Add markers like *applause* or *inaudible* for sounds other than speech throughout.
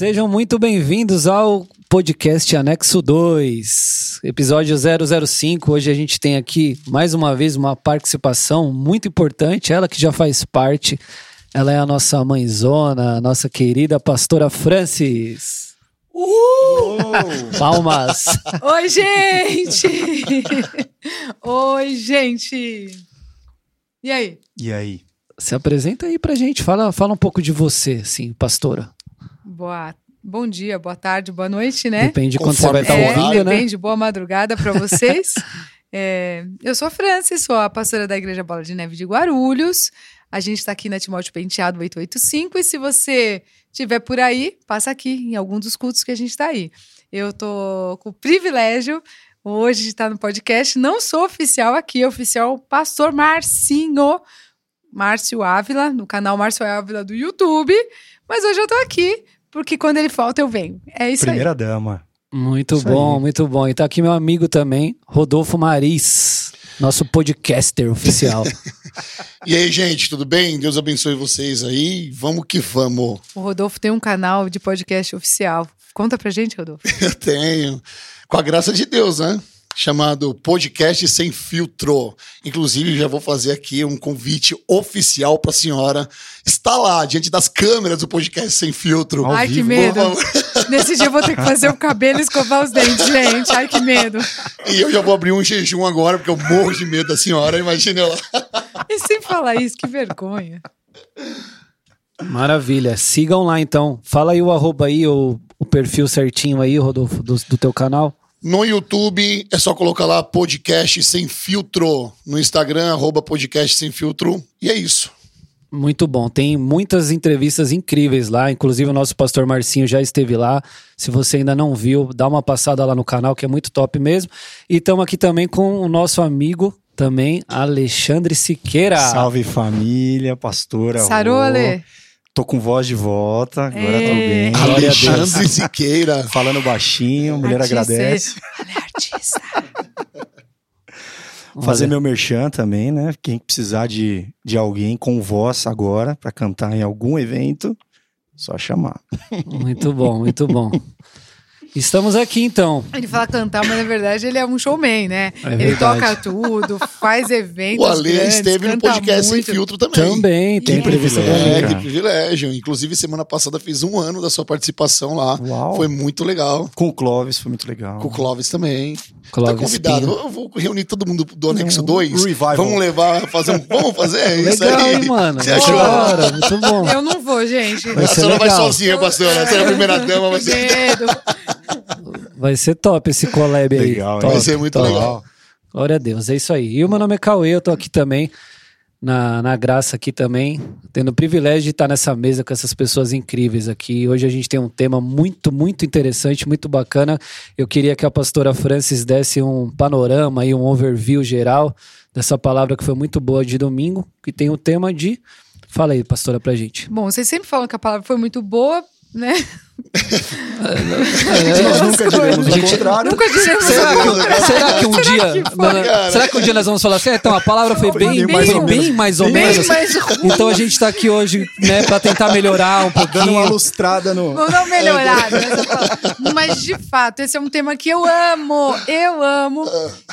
Sejam muito bem-vindos ao podcast Anexo 2, episódio 005. Hoje a gente tem aqui mais uma vez uma participação muito importante, ela que já faz parte. Ela é a nossa mãezona, a nossa querida pastora Francis. Uhul! Palmas. *laughs* Oi, gente! Oi, gente! E aí? E aí? Se apresenta aí pra gente, fala, fala um pouco de você, sim, pastora. Boa, bom dia, boa tarde, boa noite, né? Depende de quando você vai estar é, ouvindo, né? Depende, boa madrugada para vocês. *laughs* é, eu sou a Francis, sou a pastora da Igreja Bola de Neve de Guarulhos. A gente está aqui na Timóteo Penteado 885 e se você estiver por aí, passa aqui em algum dos cultos que a gente está aí. Eu tô com o privilégio hoje de estar no podcast. Não sou oficial aqui, é oficial pastor Marcinho, Márcio Ávila, no canal Márcio Ávila do YouTube. Mas hoje eu tô aqui, porque quando ele falta eu venho. É isso Primeira aí. dama. Muito Isso bom, aí. muito bom. E tá aqui meu amigo também, Rodolfo Maris, nosso podcaster oficial. *laughs* E aí, gente, tudo bem? Deus abençoe vocês aí. Vamos que vamos. O Rodolfo tem um canal de podcast oficial. Conta pra gente, Rodolfo. *laughs* Eu tenho. Com a graça de Deus, né? Chamado Podcast Sem Filtro. Inclusive, já vou fazer aqui um convite oficial para a senhora estar lá, diante das câmeras do Podcast Sem Filtro. Ao Ai, que medo. *laughs* Nesse dia eu vou ter que fazer o cabelo e escovar os dentes, gente. Ai, que medo. E eu já vou abrir um jejum agora, porque eu morro de medo da senhora. Imagina ela. E sem falar isso, que vergonha. Maravilha. Sigam lá então. Fala aí o arroba aí, o, o perfil certinho aí, Rodolfo, do, do teu canal. No YouTube é só colocar lá podcast sem filtro. No Instagram, arroba podcast sem filtro. E é isso. Muito bom. Tem muitas entrevistas incríveis lá. Inclusive, o nosso pastor Marcinho já esteve lá. Se você ainda não viu, dá uma passada lá no canal, que é muito top mesmo. E estamos aqui também com o nosso amigo, também, Alexandre Siqueira. Salve família, pastora. Sarou, Rô. Tô com voz de volta, agora tô Ê. bem. Glória a Deus. Siqueira. Falando baixinho, mulher Artista, agradece. Ale é artista. Fazer meu merchan também, né? Quem precisar de, de alguém com voz agora pra cantar em algum evento, só chamar. Muito bom, muito bom. Estamos aqui então. Ele fala cantar, mas na verdade ele é um showman, né? É ele toca tudo, faz eventos. O Ale grandes, esteve no podcast Sem muito. Filtro também. Também tem Que entrevista privilégio. também. É, que privilégio. Inclusive, semana passada fiz um ano da sua participação lá. Uau. Foi muito legal. Com o Clóvis foi muito legal. Com o Clóvis também. tá Clóvis convidado. Pinho. Eu vou reunir todo mundo do Anexo Um 2. revival. Vamos levar, fazer um. Vamos fazer isso Legal, aí. hein, mano? Você achou? Hora, muito bom. Eu não vou, gente. Vai A senhora vai sozinha, pastora. Você é a primeira dama, vai ser. Vai ser top esse collab aí. Legal, top, Vai ser muito top. legal. Glória a Deus, é isso aí. E o meu nome é Cauê, eu tô aqui também, na, na graça aqui também, tendo o privilégio de estar nessa mesa com essas pessoas incríveis aqui. Hoje a gente tem um tema muito, muito interessante, muito bacana. Eu queria que a pastora Francis desse um panorama e um overview geral dessa palavra que foi muito boa de domingo, que tem o tema de... Fala aí, pastora, pra gente. Bom, vocês sempre falam que a palavra foi muito boa, né? *laughs* Nós nunca diremos o Gente, contrário. Nunca diremos Será que, será que um dia. que foi, Não, será que um dia nós vamos falar assim? "É, Então a palavra foi Foi bem, bem mais foi ou bem menos. mais ou Bem menos. mais ruim. Então a gente tá aqui hoje, né, pra tentar melhorar um Dando uma pouquinho. lustrada no. Vamos dar uma melhorada. Mas, de fato, esse é um tema que eu amo. Eu amo.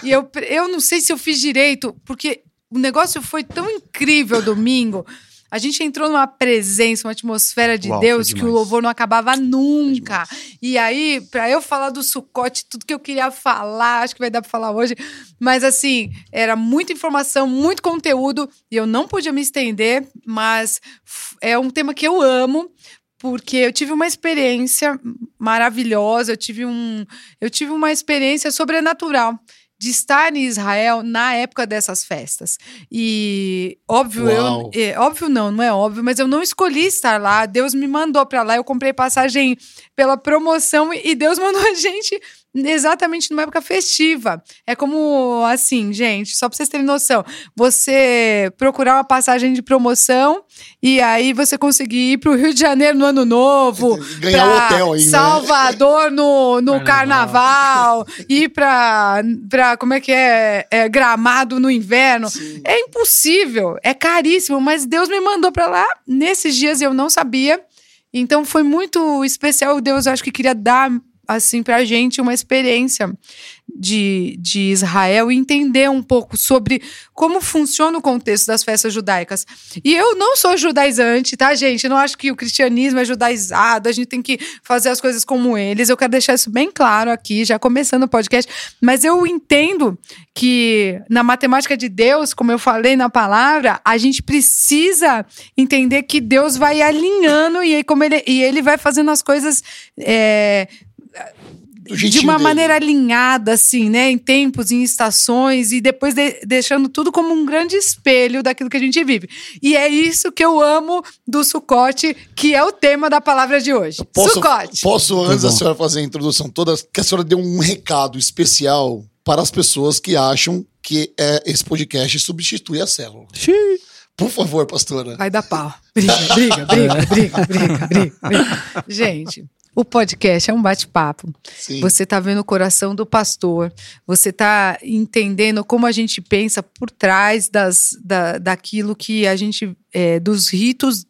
E eu, eu não sei se eu fiz direito, porque o negócio foi tão incrível domingo. A gente entrou numa presença, uma atmosfera de Uau, Deus que o louvor não acabava nunca. E aí, pra eu falar do sucote, tudo que eu queria falar, acho que vai dar pra falar hoje, mas assim, era muita informação, muito conteúdo, e eu não podia me estender, mas é um tema que eu amo, porque eu tive uma experiência maravilhosa, eu tive, um, eu tive uma experiência sobrenatural de estar em Israel na época dessas festas. E óbvio, eu, é, óbvio não, não é óbvio, mas eu não escolhi estar lá. Deus me mandou para lá. Eu comprei passagem pela promoção e Deus *laughs* mandou a gente exatamente numa época festiva. É como assim, gente, só para vocês terem noção. Você procurar uma passagem de promoção e aí você conseguir ir para o Rio de Janeiro no Ano Novo, *laughs* Ganhar pra um hotel aí, né? Salvador no, no carnaval, ir para para como é que é, é, Gramado no inverno. É impossível, é caríssimo, mas Deus me mandou para lá nesses dias e eu não sabia. Então foi muito especial. Deus, acho que queria dar assim pra gente uma experiência de, de Israel e entender um pouco sobre como funciona o contexto das festas judaicas. E eu não sou judaizante, tá, gente? Eu não acho que o cristianismo é judaizado, a gente tem que fazer as coisas como eles. Eu quero deixar isso bem claro aqui, já começando o podcast. Mas eu entendo que na matemática de Deus, como eu falei na palavra, a gente precisa entender que Deus vai alinhando e, como ele, e ele vai fazendo as coisas. É, de uma dele. maneira alinhada, assim, né? Em tempos, em estações, e depois de- deixando tudo como um grande espelho daquilo que a gente vive. E é isso que eu amo do Sucote, que é o tema da palavra de hoje. Posso, Sucote. posso antes da senhora fazer a introdução toda, que a senhora dê um recado especial para as pessoas que acham que é, esse podcast substitui a célula. Xiii. Por favor, pastora. Vai dar pau. Briga, briga, briga, briga, briga, briga, briga. *laughs* Gente, o podcast é um bate-papo. Você tá vendo o coração do pastor, você tá entendendo como a gente pensa por trás das, da, daquilo que a gente. é, dos ritos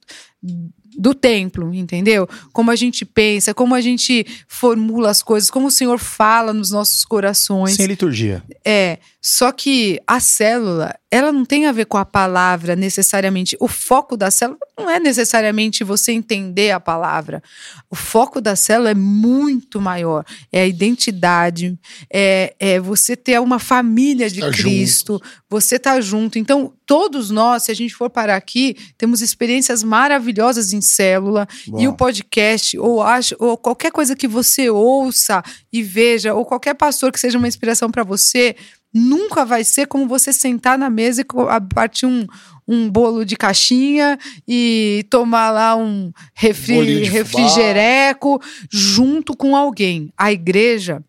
do templo, entendeu? Como a gente pensa, como a gente formula as coisas, como o Senhor fala nos nossos corações. Sem liturgia. É, só que a célula, ela não tem a ver com a palavra necessariamente. O foco da célula não é necessariamente você entender a palavra. O foco da célula é muito maior. É a identidade, é, é você ter uma família de Estar Cristo, você tá junto. Então, todos nós, se a gente for parar aqui, temos experiências maravilhosas em célula. E o podcast, ou, acho, ou qualquer coisa que você ouça e veja, ou qualquer pastor que seja uma inspiração para você, nunca vai ser como você sentar na mesa e partir um, um bolo de caixinha e tomar lá um refri, refrigereco junto com alguém. A igreja.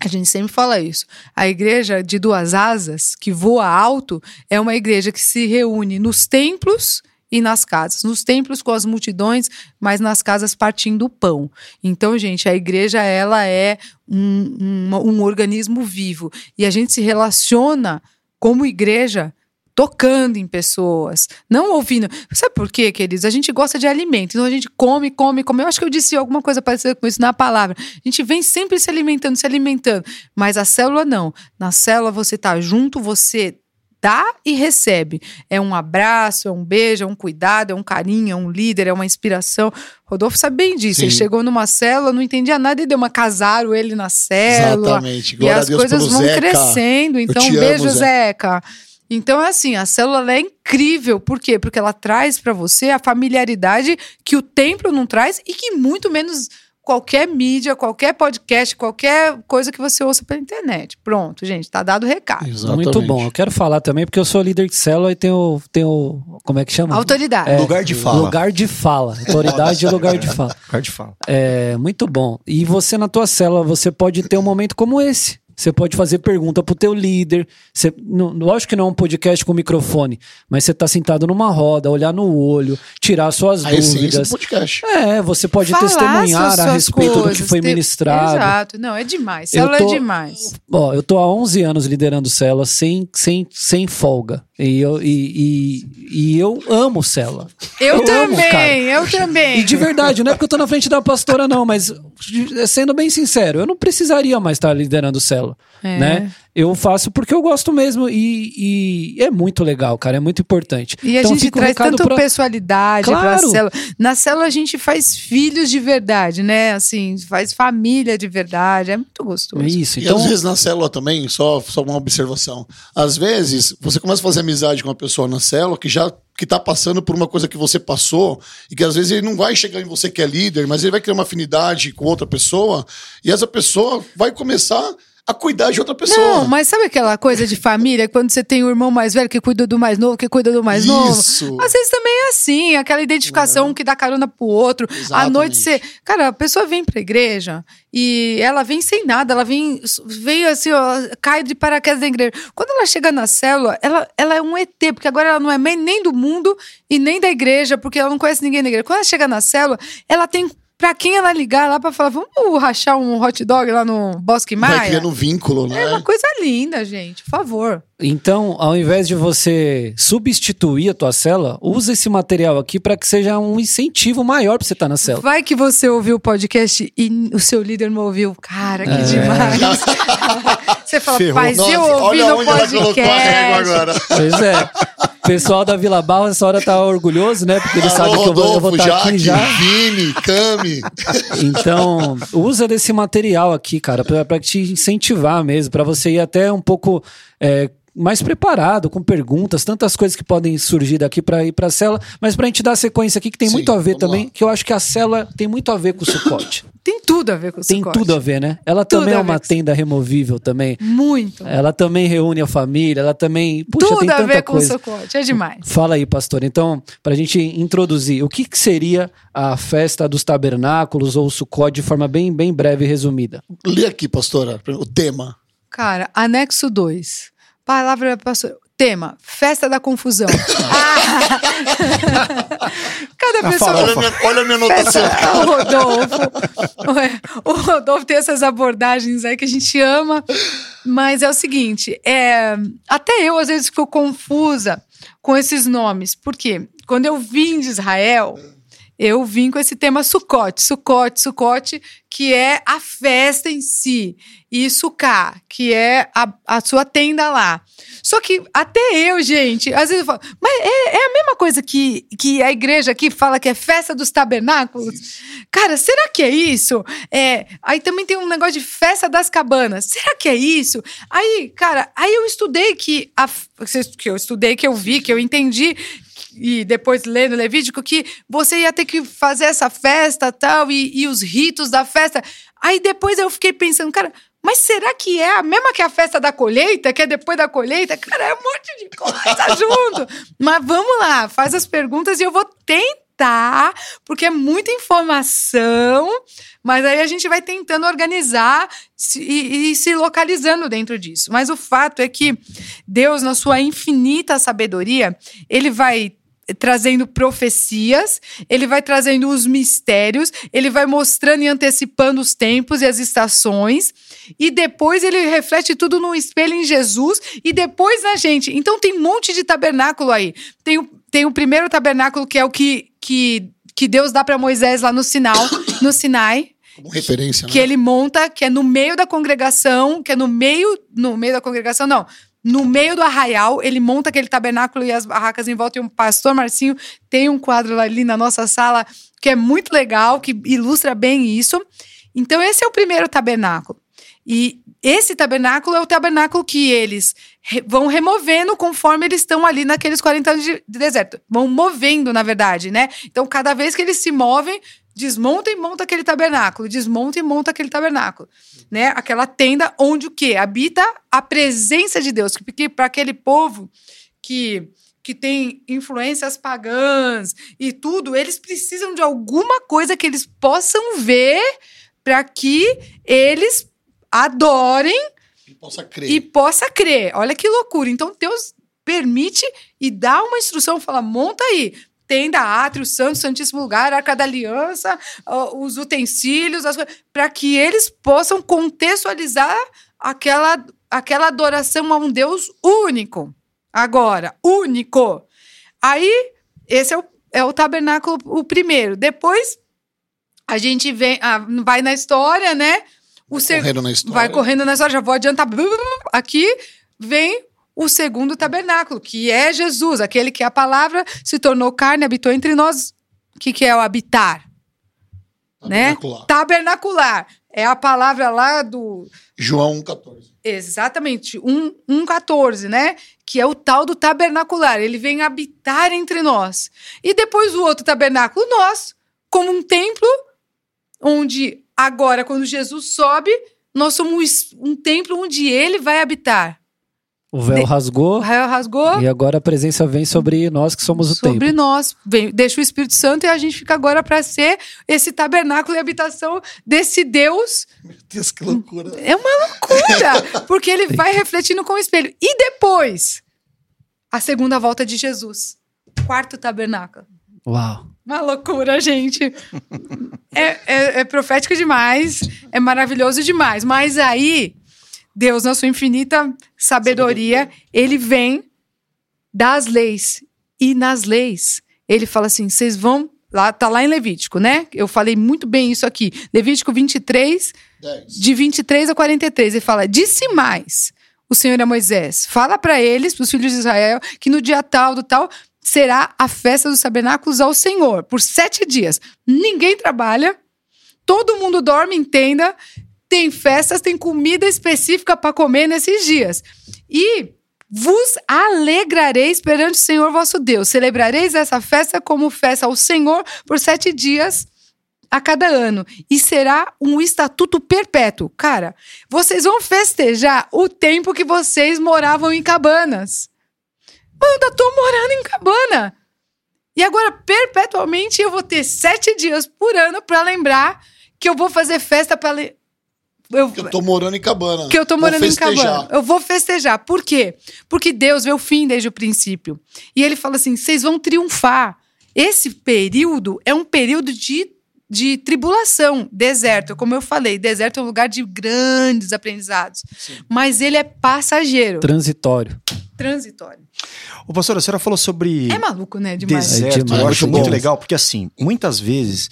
A gente sempre fala isso. A igreja de duas asas, que voa alto, é uma igreja que se reúne nos templos e nas casas. Nos templos com as multidões, mas nas casas partindo o pão. Então, gente, a igreja ela é um, um, um organismo vivo. E a gente se relaciona como igreja tocando em pessoas, não ouvindo. Sabe por quê, queridos? A gente gosta de alimento, então a gente come, come, come. Eu acho que eu disse alguma coisa parecida com isso na palavra. A gente vem sempre se alimentando, se alimentando, mas a célula não. Na célula você tá junto, você dá e recebe. É um abraço, é um beijo, é um cuidado, é um carinho, é um líder, é uma inspiração. Rodolfo sabe bem disso. Sim. Ele chegou numa célula, não entendia nada e deu uma casaram ele na célula. Exatamente. E Glória a as coisas vão Zeca. crescendo. Então, um beijo, amo. Zeca. Então, é assim, a célula é incrível. Por quê? Porque ela traz pra você a familiaridade que o templo não traz e que muito menos qualquer mídia, qualquer podcast, qualquer coisa que você ouça pela internet. Pronto, gente, tá dado o recado. Exatamente. Muito bom. Eu quero falar também, porque eu sou líder de célula e tenho, tenho como é que chama? Autoridade. É, Lugar de fala. Lugar de fala. Autoridade e lugar de fala. Lugar de fala. É muito bom. E você na tua célula, você pode ter um momento como esse. Você pode fazer pergunta pro teu líder. Você, não, lógico que não é um podcast com microfone, mas você tá sentado numa roda, olhar no olho, tirar suas A dúvidas. podcast. É, você pode Falar testemunhar a respeito do que coisas, foi ter- ministrado. Exato. Não, é demais. Eu Célula tô- é demais. Ó, eu tô há 11 anos liderando célula sem, sem, sem folga. E eu, e, e, e eu amo célula. Eu, amo, também, cara. eu também. E de verdade, não é porque eu tô na frente da pastora, não, mas sendo bem sincero, eu não precisaria mais estar liderando célula, É. né? Eu faço porque eu gosto mesmo e, e é muito legal, cara, é muito importante. E a então gente fica o traz tanto pra... personalidade pra Claro. célula. Na célula a gente faz filhos de verdade, né? Assim, faz família de verdade. É muito gostoso. É Isso, E então... às vezes na célula também, só, só uma observação. Às vezes, você começa a fazer amizade com uma pessoa na célula que já que tá passando por uma coisa que você passou e que às vezes ele não vai chegar em você que é líder, mas ele vai criar uma afinidade com outra pessoa e essa pessoa vai começar a cuidar de outra pessoa. Não, mas sabe aquela coisa de família, quando você tem o irmão mais velho que cuida do mais novo, que cuida do mais novo? Isso. Às vezes também é assim, aquela identificação que dá carona pro outro. À Exatamente. noite você. Cara, a pessoa vem pra igreja e ela vem sem nada, ela vem, vem assim, ó, cai de paraquedas da igreja. Quando ela chega na célula, ela, ela é um ET, porque agora ela não é nem do mundo e nem da igreja, porque ela não conhece ninguém da igreja. Quando ela chega na célula, ela tem. Pra quem ela ligar lá pra falar, vamos rachar um hot dog lá no Bosque vai Maia? criando um vínculo, né? É uma coisa linda, gente. Por favor. Então, ao invés de você substituir a tua célula, usa esse material aqui para que seja um incentivo maior para você estar tá na célula. Vai que você ouviu o podcast e o seu líder não ouviu. Cara, que É. demais. *laughs* você fala, Ferrou. mas eu Nossa, ouvi olha no podcast. agora. Pois é. O pessoal da Vila Barra essa hora tá orgulhoso, né? Porque ele sabe Alô, que eu vou, eu vou Rodolfo, estar aqui Jaque, já. Vini, Cami. Então, usa desse material aqui, cara, pra te incentivar mesmo, pra você ir até um pouco é, mais preparado, com perguntas, tantas coisas que podem surgir daqui pra ir pra célula, mas pra gente dar sequência aqui, que tem Sim, muito a ver também, lá. que eu acho que a célula tem muito a ver com o suporte. *coughs* Tem tudo a ver com o tem sucote. tudo a ver, né? Ela Tudo também é a uma com- tenda removível também. Muito. Ela também reúne a família, ela também. Puxa, tudo tem a tanta ver com coisa. o sucote. É demais. Fala aí, pastor. Então, para a gente introduzir, o que, que seria a festa dos tabernáculos ou o Sukkot de forma bem, bem breve e resumida? Lê aqui, pastora, o tema. Cara, anexo 2. Palavra pastor. Tema: Festa da confusão. Ah! *laughs* Cada pessoa. Olha a minha, olha a minha anotação. o Rodolfo. O Rodolfo tem essas abordagens aí que a gente ama. Mas é o seguinte: é, até eu às vezes fico confusa com esses nomes. Por quê? Quando eu vim de Israel, eu vim com esse tema Sucote, Sucote, Sucote, que é a festa em si. E Suká, que é a, a sua tenda lá. Só que até eu, gente, às vezes eu falo, mas é, é a mesma coisa que, que a igreja aqui fala que é festa dos tabernáculos? Cara, será que é isso? É, aí também tem um negócio de festa das cabanas. Será que é isso? Aí, cara, aí eu estudei que, a, que eu estudei, que eu vi, que eu entendi e depois lendo Levítico que você ia ter que fazer essa festa tal e, e os ritos da festa. Aí depois eu fiquei pensando, cara, mas será que é a mesma que a festa da colheita, que é depois da colheita? Cara, é um monte de coisa *laughs* junto. Mas vamos lá, faz as perguntas e eu vou tentar, porque é muita informação, mas aí a gente vai tentando organizar e, e se localizando dentro disso. Mas o fato é que Deus, na sua infinita sabedoria, ele vai trazendo profecias, ele vai trazendo os mistérios, ele vai mostrando e antecipando os tempos e as estações, e depois ele reflete tudo num espelho em Jesus e depois na gente. Então tem um monte de tabernáculo aí. Tem o, tem o primeiro tabernáculo que é o que, que, que Deus dá para Moisés lá no Sinal, *coughs* no Sinai, Como referência, que né? ele monta, que é no meio da congregação, que é no meio, no meio da congregação, não. No meio do arraial, ele monta aquele tabernáculo e as barracas em volta. E o pastor Marcinho tem um quadro ali na nossa sala que é muito legal, que ilustra bem isso. Então, esse é o primeiro tabernáculo. E esse tabernáculo é o tabernáculo que eles re- vão removendo conforme eles estão ali naqueles 40 anos de deserto. Vão movendo, na verdade, né? Então, cada vez que eles se movem, desmonta e monta aquele tabernáculo, desmonta e monta aquele tabernáculo, né? Aquela tenda onde o quê? Habita a presença de Deus, porque para aquele povo que que tem influências pagãs e tudo, eles precisam de alguma coisa que eles possam ver para que eles adorem Que possa crer. e possa crer. Olha que loucura. Então Deus permite e dá uma instrução, fala: monta aí. Tenda, átrio, santo, santíssimo lugar, arca da aliança, os utensílios, para que eles possam contextualizar aquela, aquela adoração a um Deus único. Agora, único. Aí, esse é o, é o tabernáculo, o primeiro. Depois, a gente vem, ah, vai na história, né? O seg- Correndo na história. Vai correndo na história, já vou adiantar. Aqui vem o segundo tabernáculo, que é Jesus, aquele que a palavra se tornou carne, habitou entre nós. O que, que é o habitar? Né? Tabernacular. Tabernacular. É a palavra lá do. João 14. Exatamente, 1,14, né? Que é o tal do tabernacular. Ele vem habitar entre nós. E depois o outro tabernáculo, nós, como um templo, onde agora, quando Jesus sobe, nós somos um templo onde ele vai habitar. O véu De- rasgou O raio rasgou e agora a presença vem sobre nós que somos o sobre templo. nós. Vem, deixa o Espírito Santo e a gente fica agora para ser esse tabernáculo e habitação desse Deus Meu Deus, que loucura. É uma loucura, porque ele *laughs* vai refletindo com o espelho. E depois, a segunda volta de Jesus. Quarto tabernáculo. Uau. Uma loucura, gente. É, é- é profético demais, é maravilhoso demais. Mas aí, Deus, na sua infinita sabedoria, ele vem das leis. E nas leis, ele fala assim: vocês vão. Lá, tá lá em Levítico, né? Eu falei muito bem isso aqui. Levítico 23, Dez. de 23 a 43. Ele fala: Disse mais o Senhor a Moisés: Fala para eles, para os filhos de Israel, que no dia tal do tal será a festa dos tabernáculos ao Senhor, por sete dias. Ninguém trabalha, todo mundo dorme em tenda, tem festas, tem comida específica para comer nesses dias. E vos alegrareis perante o Senhor vosso Deus. Celebrareis essa festa como festa ao Senhor por sete dias a cada ano. E será um estatuto perpétuo. Cara, vocês vão festejar o tempo que vocês moravam em cabanas. Mano, eu tô morando em cabana. E agora, perpetuamente, eu vou ter sete dias por ano pra lembrar que eu vou fazer festa pra. Eu, Que eu tô morando em cabana. que eu tô Vou morando em cabana. Eu vou festejar. Por quê? Porque Deus vê o fim desde o princípio. E ele fala assim: vocês vão triunfar. Esse período é um período de, de tribulação, deserto. Como eu falei, deserto é um lugar de grandes aprendizados. Mas ele é passageiro, Transitório. transitório. Ô, pastor, a senhora falou sobre É maluco, né? Demais. deserto. É demais, eu acho é muito legal, porque assim, muitas vezes,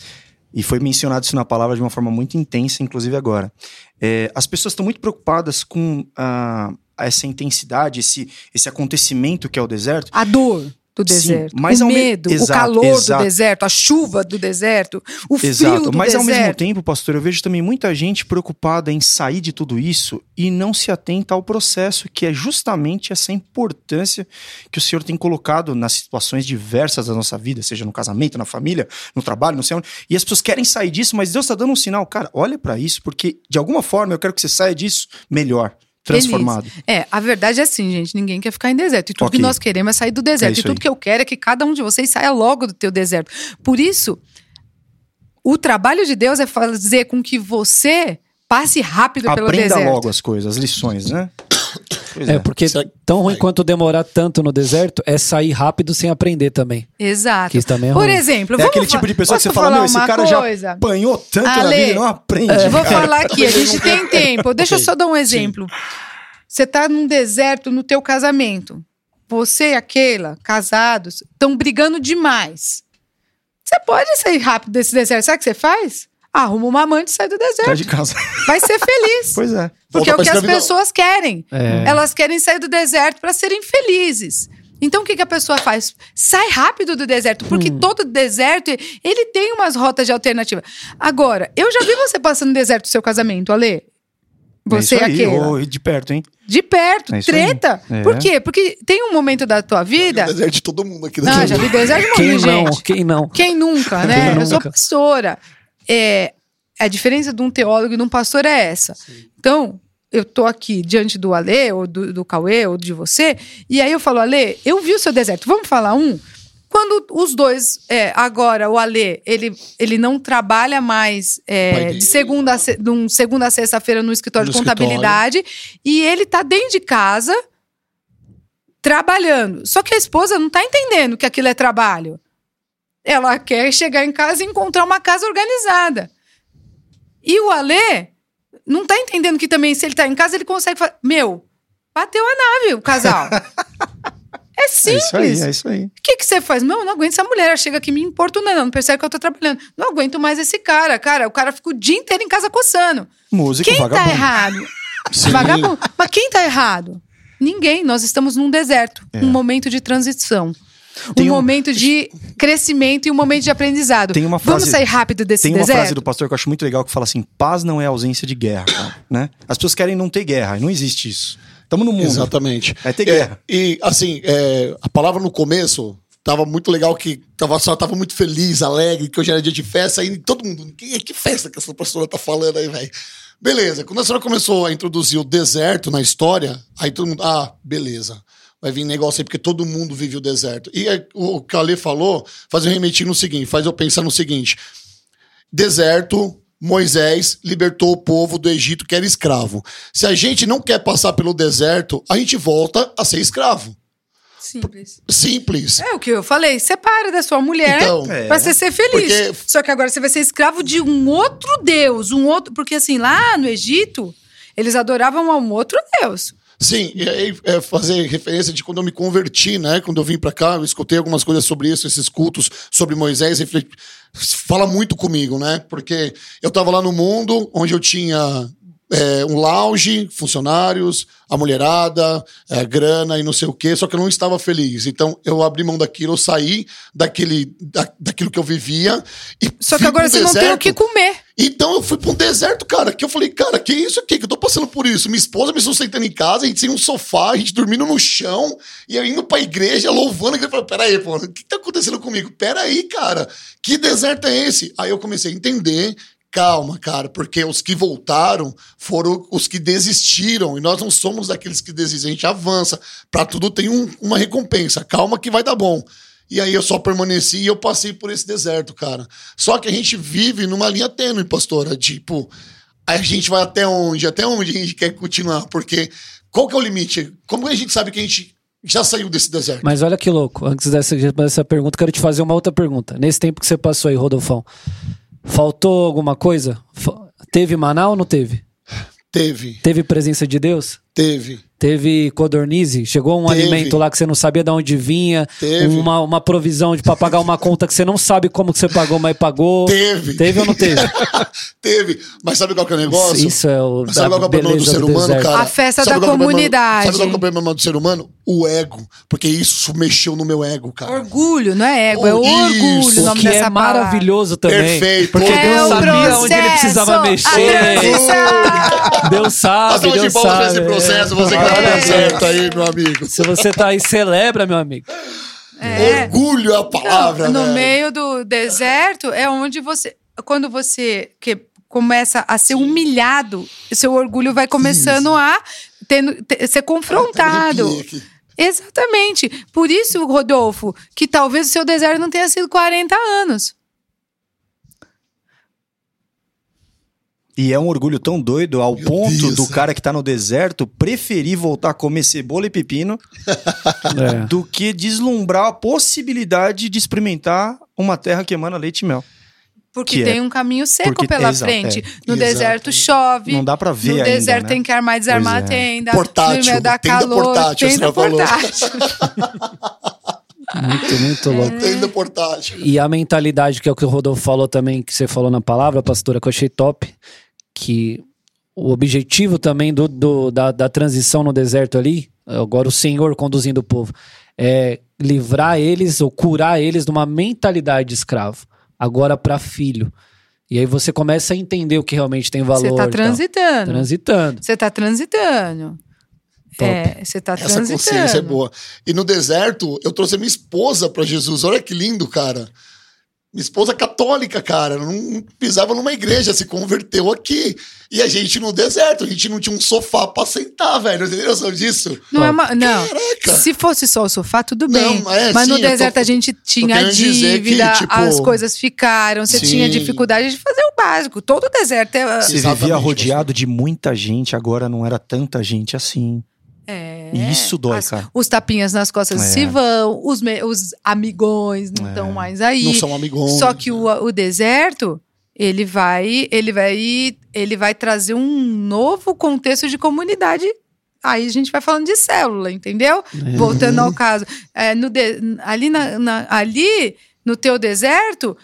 e foi mencionado isso na palavra de uma forma muito intensa, inclusive agora, é, as pessoas estão muito preocupadas com ah, essa intensidade, esse, esse acontecimento que é o deserto. A dor do Sim, deserto, mas o ao me- medo, o Exato, calor exato. do deserto, a chuva do deserto, o frio Exato, do mas ao mesmo deserto. tempo, pastor, eu vejo também muita gente preocupada em sair de tudo isso e não se atenta ao processo, que é justamente essa importância que o Senhor tem colocado nas situações diversas da nossa vida, seja no casamento, na família, no trabalho, não sei onde. E as pessoas querem sair disso, mas Deus está dando um sinal, cara, olha para isso, porque de alguma forma eu quero que você saia disso melhor, transformado. É, a verdade é assim, gente, ninguém quer ficar em deserto. E tudo Ok. que nós queremos é sair do deserto. É e tudo aí. que eu quero é que cada um de vocês saia logo do teu deserto. Por isso, o trabalho de Deus é fazer com que você passe rápido pelo Aprenda deserto. logo as coisas, as lições, né? Pois É, porque Será- tão ruim quanto demorar tanto no deserto é sair rápido sem aprender também. Exato. Que isso também é Por ruim. exemplo, É vamos aquele tipo de pessoa que você fala, falar meu, esse uma cara já coisa? apanhou tanto na Ale, vida e não aprende. Eu vou falar aqui, a gente tem *laughs* tempo. Deixa eu Ok. só dar um exemplo. Você tá num deserto no teu casamento. Você e a Keila, casados, estão brigando demais. Você pode sair rápido desse deserto. Sabe o que você faz? Arruma uma amante e sai do Sai deserto. de casa. Vai ser feliz. *laughs* Pois é. Porque Volta é o que as pessoas querem. É. Elas querem sair do deserto para serem felizes. Então o que, que a pessoa faz? Sai rápido do deserto, porque Hum. todo deserto ele tem umas rotas de alternativa. Agora, eu já vi você passando no deserto do seu casamento, Ale. Você é e isso aí, de perto, hein? De perto, É treta. É. Por quê? Porque tem um momento da tua vida. O deserto de todo mundo aqui. Não, já vi deserto de monte Quem de não? gente. Quem não? Quem nunca, né? Quem Eu sou pastora. É, a diferença de um teólogo e de um pastor é essa. Então, eu tô aqui diante do Alê, ou do, do Cauê, ou de você, e aí eu falo, Alê, eu vi o seu deserto, vamos falar um? Quando os dois, é, agora o Alê, ele, ele não trabalha mais é, de segunda a, se- de segunda a sexta-feira no escritório No de escritório. contabilidade, e ele tá dentro de casa trabalhando. Só que a esposa não tá entendendo que aquilo é trabalho. Ela quer chegar em casa e encontrar uma casa organizada. E o Alê não tá entendendo que também, se ele tá em casa, ele consegue falar. Meu, bateu a nave o casal. *laughs* é É simples. isso aí, é isso aí. O que, que você faz? Não, eu não aguento essa mulher. Ela chega aqui me importunando, não percebe que eu tô trabalhando. Não aguento mais esse cara. Cara, o cara fica o dia inteiro em casa coçando. Músico, Quem tá vagabundo. errado? *laughs* Sim. Vagabundo. Mas quem tá errado? Ninguém. Nós estamos num deserto. Um momento de transição. É. Tem um um- momento de crescimento e um momento de aprendizado. Tem uma Vamos frase- sair rápido desse Tem uma deserto? frase do pastor que eu acho muito legal que fala assim: paz não é ausência de guerra, cara, *coughs* né? As pessoas querem não ter guerra, e não existe isso. Estamos no mundo. Exatamente. Vai ter É, guerra. e assim, é, a palavra no começo tava muito legal que tava, só tava muito feliz, alegre, que hoje era dia de festa, aí todo mundo, que, que festa que essa pastora tá falando aí, velho? Beleza, quando a senhora começou a introduzir o deserto na história, aí todo mundo, ah, beleza. Vai vir negócio aí, porque todo mundo vive o deserto. E aí, o que a Lê falou, faz eu remetir no seguinte, faz eu pensar no seguinte: deserto, Moisés libertou o povo do Egito que era escravo. Se a gente não quer passar pelo deserto, a gente volta a ser escravo. Simples. Simples. É o que eu falei. Separa da sua mulher Então, É. pra você ser feliz. Porque- Só que agora você vai ser escravo de um outro Deus, um outro. Porque assim, lá no Egito, Eles adoravam a um outro Deus. Sim, e aí é fazer referência de quando eu me converti, né? Quando eu vim pra cá, eu escutei algumas coisas sobre isso, esses cultos sobre Moisés, fala muito comigo, né? Porque eu tava lá no mundo onde eu tinha é, um lounge, funcionários, a mulherada, é, grana e não sei o quê, só que eu não estava feliz. Então eu abri mão daquilo, eu saí daquele, da, daquilo que eu vivia. E Só que agora você não tem o deserto. que comer. Então eu fui pra um deserto, cara, que eu falei, cara, que isso aqui? Que eu tô passando por isso. Minha esposa me sustentando em casa, a gente sem um sofá, a gente dormindo no chão, e eu indo pra igreja, louvando, e eu falei, peraí, pô, o que tá acontecendo comigo? Peraí, cara, que deserto é esse? Aí eu comecei a entender. Calma, cara, porque os que voltaram foram os que desistiram. E nós não somos daqueles que desistem, a gente avança. Pra tudo tem um- uma recompensa. Calma que vai dar bom. E aí eu só permaneci e eu passei por esse deserto, cara. Só que a gente vive numa linha tênue, pastora. Tipo, a gente vai até onde? Até onde a gente quer continuar? Porque qual que é o limite? Como a gente sabe que a gente já saiu desse deserto? Mas olha que louco. Antes dessa, dessa pergunta, quero te fazer uma outra pergunta. Nesse tempo que você passou aí, Rodolfão, faltou alguma coisa? Teve Manaus ou não teve? Teve, Teve presença de Deus? Teve. Teve codornize? Chegou um Teve. alimento lá que você não sabia de onde vinha? Teve. Uma, uma provisão de pra pagar uma conta que você não sabe como que você pagou, mas pagou? Teve. Teve ou não teve? *laughs* Teve. Mas sabe qual que é o negócio? Isso é o Mas sabe da qual é o problema do ser do humano, deserto. cara? A festa Sabe da é comunidade. Sabe qual que é o problema do ser humano? O ego. Porque isso mexeu no meu ego, cara. Orgulho, não é ego, é Oh, orgulho isso. o nome que dessa é palavra. maravilhoso também. Perfeito. Porque É Deus sabia onde ele precisava processo, mexer. transição. Deus sabe, Deus sabe. Esse processo, você que É. tá dando certo aí, meu amigo. Se você tá aí, celebra, meu amigo. É. Orgulho é a palavra, no velho. meio do deserto é onde você. Quando você que começa a ser humilhado, seu orgulho vai começando a tendo- te- ser confrontado. Exatamente. Por isso, Rodolfo, que talvez o seu deserto não tenha sido 40 anos. E é um orgulho tão doido ao Meu ponto Deus, do é. cara que tá no deserto preferir voltar a comer cebola e pepino *laughs* É. do que deslumbrar a possibilidade de experimentar uma terra que emana leite e mel. Porque Que é- tem um caminho seco porque- pela exato, frente. é. No Exato. deserto chove. Não dá pra ver no ainda, deserto né? tem que armar e desarmar Pois a é. tenda. Portátil, No meio da tenda calor, portátil, tenda portátil. Muito, muito louco. Tem da portátil. E a mentalidade, que é o que o Rodolfo falou também, que você falou na palavra, pastora, que eu achei top, que o objetivo também do, do- da, da transição no deserto ali, agora o Senhor conduzindo o povo, é livrar eles ou curar eles de uma mentalidade de escravo, agora para filho. E aí você começa a entender o que realmente tem valor. Você e tá tal. transitando. Transitando. Você tá transitando. Top. É, você tá Essa transitando. consciência é boa. E no deserto, eu trouxe a minha esposa pra Jesus. Olha que lindo, cara. Minha esposa é católica, cara. Não pisava numa igreja, se converteu aqui. E a gente no deserto, a gente não tinha um sofá pra sentar, velho. Você tem noção disso? Não é uma, não. Caraca. Se fosse só o sofá, tudo Não, bem. é, mas no sim, tô- deserto a gente tinha dizer que, dívida, tipo, as coisas ficaram, você sim. tinha dificuldade de fazer o básico. Todo deserto é. Você vivia rodeado de muita gente, agora não era tanta gente assim. é, E isso dói, as- cara. Os tapinhas nas costas É. se vão, os, me- os amigões não É. estão mais aí. Não são amigos. Só que o, o deserto, ele vai, ele vai, ele vai trazer um novo contexto de comunidade. Aí a gente vai falando de célula, entendeu? Voltando ao caso, É, no de- ali, na- na- ali no teu deserto,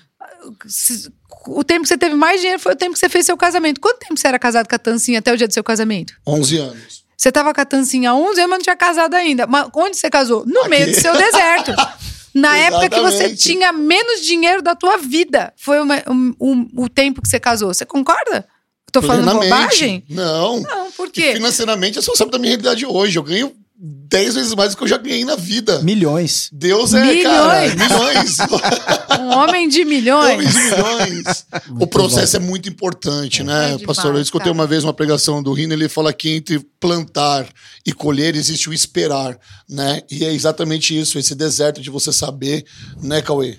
se- o tempo que você teve mais dinheiro foi o tempo que você fez seu casamento. Quanto tempo você era casado com a Tancinha até o dia do seu casamento? 11 anos. Você tava com a Tancinha há 11 anos, mas não tinha casado ainda. Mas onde você casou? No Aqui. meio do seu deserto. Na *laughs* época que você tinha menos dinheiro da tua vida. Foi uma- um- um- o tempo que você casou. Você concorda? Tô falando bobagem? Não. Não, por quê? financeiramente, eu só sabe da minha realidade hoje. Eu ganho 10 vezes mais do que eu já ganhei na vida. Milhões. Deus é, cara, Milhões. milhões. *laughs* Um homem de milhões. Homens de milhões. o processo é muito importante, né, É demais, pastor? Eu escutei uma vez uma pregação do Rino, ele fala que entre plantar e colher existe o esperar, né? E é exatamente isso, esse deserto de você saber, né, Cauê?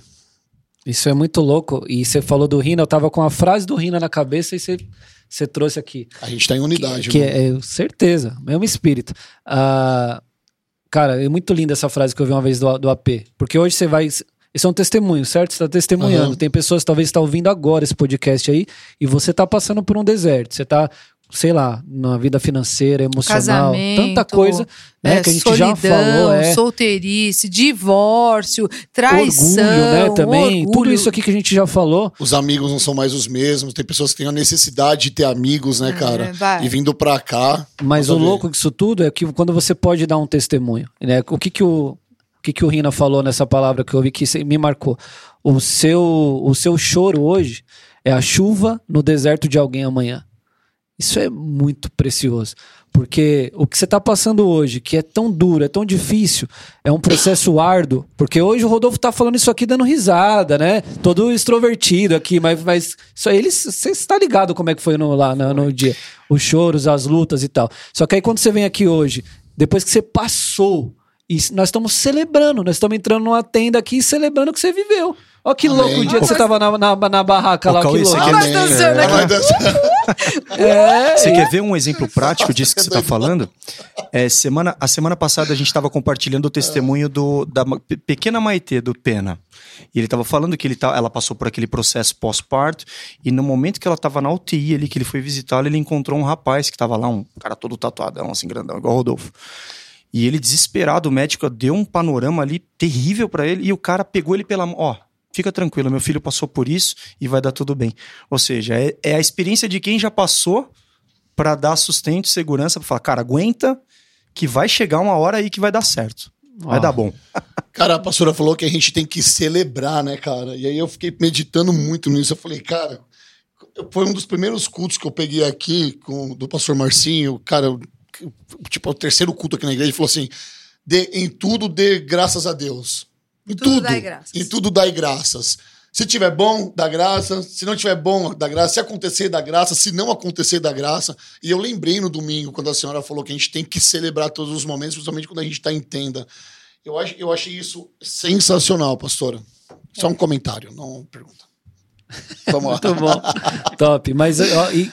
Isso é muito louco. E você falou do Rina, eu tava com a frase do Rina na cabeça e você, você trouxe aqui. A gente tá em unidade. Que irmão. é, é, certeza, mesmo espírito. Ah, cara, é muito linda essa frase que eu vi uma vez do, do AP. Porque hoje você vai. Isso é um testemunho, certo? Você está testemunhando. Aham. Tem pessoas que talvez estão ouvindo agora esse podcast aí e você está passando por um deserto. Você está sei lá, na vida financeira, emocional, Casamento, tanta coisa né, É, que a gente solidão, já falou. É, solteirice, divórcio, traição, orgulho, né, também. Tudo orgulho. isso aqui que a gente já falou. Os amigos não são mais os mesmos. Tem pessoas que têm a necessidade de ter amigos, né, cara? É. E vindo pra cá. Mas o ver. louco disso tudo é que quando você pode dar um testemunho, né? O que que o, o que que o Rina falou nessa palavra que eu ouvi que me marcou? O seu, o seu choro hoje é a chuva no deserto de alguém amanhã. Isso é muito precioso. Porque o que você está passando hoje, que é tão duro, é tão difícil, é um processo árduo. Porque hoje o Rodolfo tá falando isso aqui dando risada, né? Todo extrovertido aqui, mas, mas isso aí, ele, você está ligado como é que foi no, lá no, no dia. Os choros, as lutas e tal. Só que aí quando você vem aqui hoje, depois que você passou, e nós estamos celebrando, nós estamos entrando numa tenda aqui e celebrando o que você viveu. Ó que Amém. louco o dia que você tava na, na, na barraca lá, que louco. quer- Nós dançando É. aqui. *laughs* É, Você quer ver um exemplo prático disso que você está falando? É, semana, a semana passada a gente estava compartilhando o testemunho do, da pequena Maitê, do Pena. E ele estava falando que ele tá, ela passou por aquele processo pós-parto e no momento que ela estava na UTI ali, que ele foi visitá-la, ele encontrou um rapaz que estava lá, um cara todo tatuadão, assim, grandão, igual o Rodolfo. E ele, desesperado, o médico deu um panorama ali terrível para ele e o cara pegou ele pela mão. Ó, fica tranquilo, meu filho passou por isso e vai dar tudo bem. Ou seja, é, é a experiência de quem já passou para dar sustento e segurança, para falar, cara, aguenta que vai chegar uma hora aí que vai dar certo. Vai Ó. dar bom. *laughs* Cara, a pastora falou que a gente tem que celebrar, né, cara? E aí eu fiquei meditando muito nisso. Eu falei, cara, foi um dos primeiros cultos que eu peguei aqui com, do pastor Marcinho. Cara, tipo, o terceiro culto aqui na igreja, ele falou assim: em tudo dê graças a Deus. Em Tudo tudo. dai graças. Em tudo dai graças. Se tiver bom, dá graça. Se não tiver bom, dá graça. Se acontecer, dá graça. Se não acontecer, dá graça. E eu lembrei no domingo, quando a senhora falou que a gente tem que celebrar todos os momentos, principalmente quando a gente está em tenda. Eu, acho, eu achei isso sensacional, pastora. Só um comentário, não uma pergunta. Vamos lá. Muito bom. Top. Mas ó, e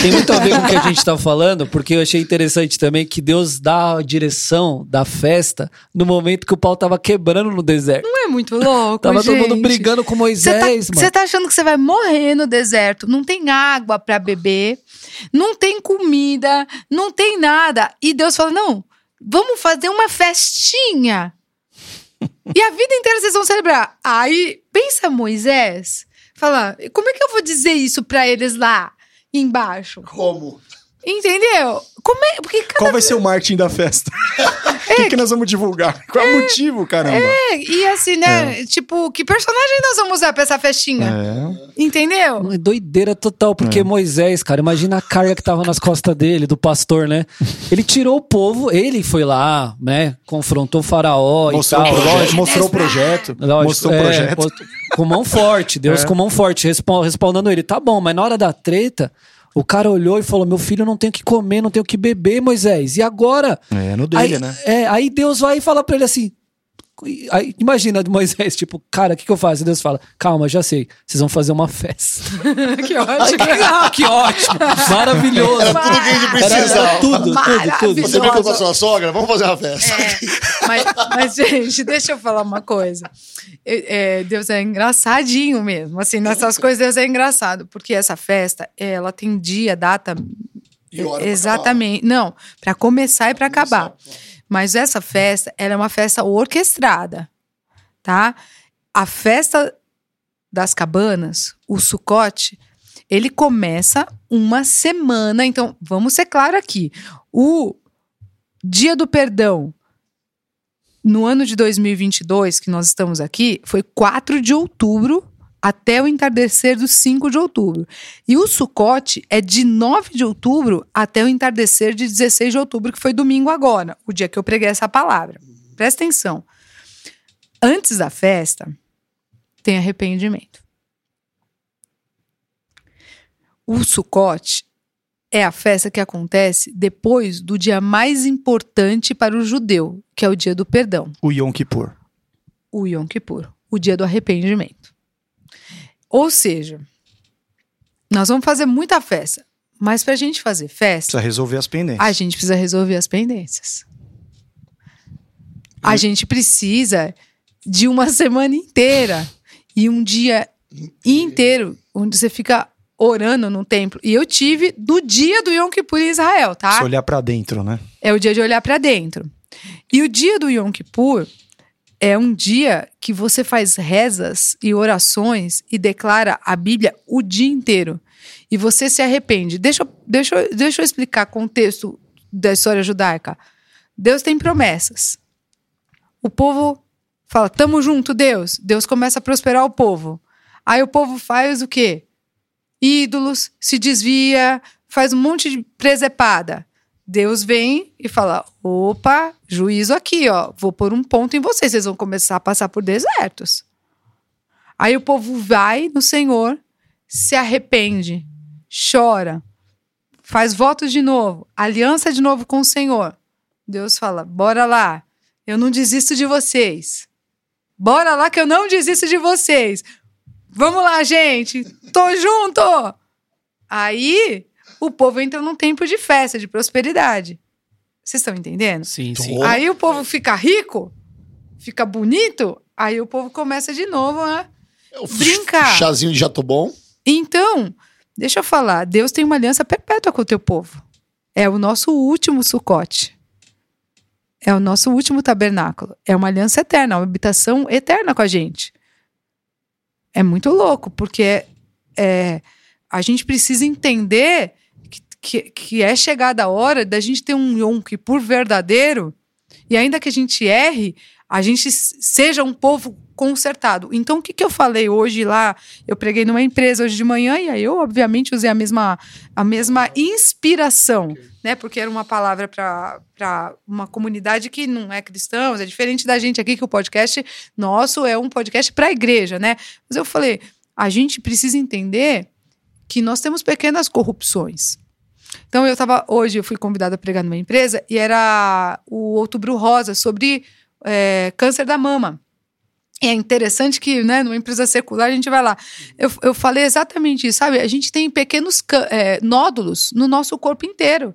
tem muito a ver com o que a gente tá falando, porque eu achei interessante também que Deus dá a direção da festa no momento que o pau tava quebrando no deserto. Não é muito louco, Tava todo mundo gente? brigando com tá, Moisés, você mano. tá achando que você vai morrer no deserto? Não tem água pra beber, não tem comida, não tem nada. E Deus fala: não, vamos fazer uma festinha. e a vida inteira vocês vão celebrar. Aí, pensa Moisés, fala: como é que eu vou dizer isso pra eles lá embaixo? Como? Entendeu? Como é? Porque cada Qual vai ser o marketing da festa? O *laughs* que, que nós vamos divulgar? Qual é o motivo, caramba? E assim, né? Tipo, que personagem nós vamos usar pra essa festinha? É. Entendeu? É doideira total, porque Moisés, cara, imagina a carga que tava nas costas dele, do pastor, né? *laughs* Ele tirou o povo, ele foi lá, né? Confrontou o faraó Mostrou, e o tal. projeto, lógico. mostrou o projeto. Lógico, mostrou o é, projeto. com mão forte, Deus *laughs* É. com mão forte, respon- respondendo ele, tá bom, mas na hora da treta, o cara olhou e falou: Meu filho não tem o que comer, não tem o que beber, Moisés. E agora? É, no dele, aí, né? É, aí Deus vai e fala pra ele assim. Aí, imagina Moisés, tipo, cara, o que, que eu faço? E Deus fala: Calma, já sei, vocês vão fazer uma festa. *laughs* que ótimo. ah, que ótimo! Maravilhoso! Era tudo que a gente Era, precisava. era tudo, tudo, tudo. Maravilhoso. Você brincou com a sua sogra? Vamos fazer uma festa. É, mas, mas, gente, deixa eu falar uma coisa. É, é, Deus é engraçadinho mesmo. Assim, nessas coisas, Deus é engraçado. Porque essa festa, ela tem dia, data. E hora pra exatamente. Não, para começar e para acabar. Mas essa festa, ela é uma festa orquestrada, tá? A festa das cabanas, o Sucote, ele começa uma semana. Então, vamos ser claro aqui. O Dia do Perdão, no ano de 2022, que nós estamos aqui, foi 4 de outubro até o entardecer do 5 de outubro. E o Sucote é de 9 de outubro até o entardecer de 16 de outubro, que foi domingo agora, o dia que eu preguei essa palavra. Presta atenção. Antes da festa, tem arrependimento. O Sucote é a festa que acontece depois do dia mais importante para o judeu, que é o dia do perdão, O Yom Kippur. o Yom Kippur, o dia do arrependimento. Ou seja, nós vamos fazer muita festa, mas para a gente fazer festa, Precisa resolver as pendências. a gente precisa resolver as pendências. A gente precisa de uma semana inteira e um dia inteiro onde você fica orando no templo. E eu tive do dia do Yom Kippur em Israel, tá? Se olhar pra dentro, né? É o dia de olhar para dentro. E o dia do Yom Kippur é um dia que você faz rezas e orações e declara a Bíblia o dia inteiro. E você se arrepende. Deixa, deixa, deixa eu explicar contexto da história judaica. Deus tem promessas. O povo fala: Tamo junto, Deus. Deus começa a prosperar o povo. Aí o povo faz o quê? Ídolos, se desvia, faz um monte de presepada. Deus vem e fala: opa, juízo aqui, ó. Vou pôr um ponto em vocês. Vocês vão começar a passar por desertos. Aí o povo vai no Senhor, se arrepende, chora, faz votos de novo, aliança de novo com o Senhor. Deus fala: bora lá, eu não desisto de vocês. Bora lá que eu não desisto de vocês. Vamos lá, gente. Tô junto. Aí o povo entra num tempo de festa, de prosperidade. Vocês estão entendendo? Sim, Tô. sim. Aí o povo fica rico, fica bonito, aí o povo começa de novo, né? É o Brinca. Chazinho de jato bom. Então, deixa eu falar, Deus tem uma aliança perpétua com o teu povo. É o nosso último sucote. É o nosso último tabernáculo. É uma aliança eterna, uma habitação eterna com a gente. É muito louco, porque é, a gente precisa entender que, que, é chegada a hora da gente ter um Yom Kippur verdadeiro e ainda que a gente erre, a gente seja um povo consertado. Então, o que, que eu falei hoje lá? Eu preguei numa empresa hoje de manhã e aí eu, obviamente, usei a mesma, a mesma inspiração, né? Porque era uma palavra para uma comunidade que não é cristã, é diferente da gente aqui, que o podcast nosso é um podcast para a igreja, né? Mas eu falei, a gente precisa entender que nós temos pequenas corrupções. Então, eu estava hoje, eu fui convidada a pregar numa empresa e era o Outubro Rosa sobre é, câncer da mama. E é interessante que, né, numa empresa secular, a gente vai lá. Eu, eu falei exatamente isso, sabe? A gente tem pequenos é, nódulos no nosso corpo inteiro.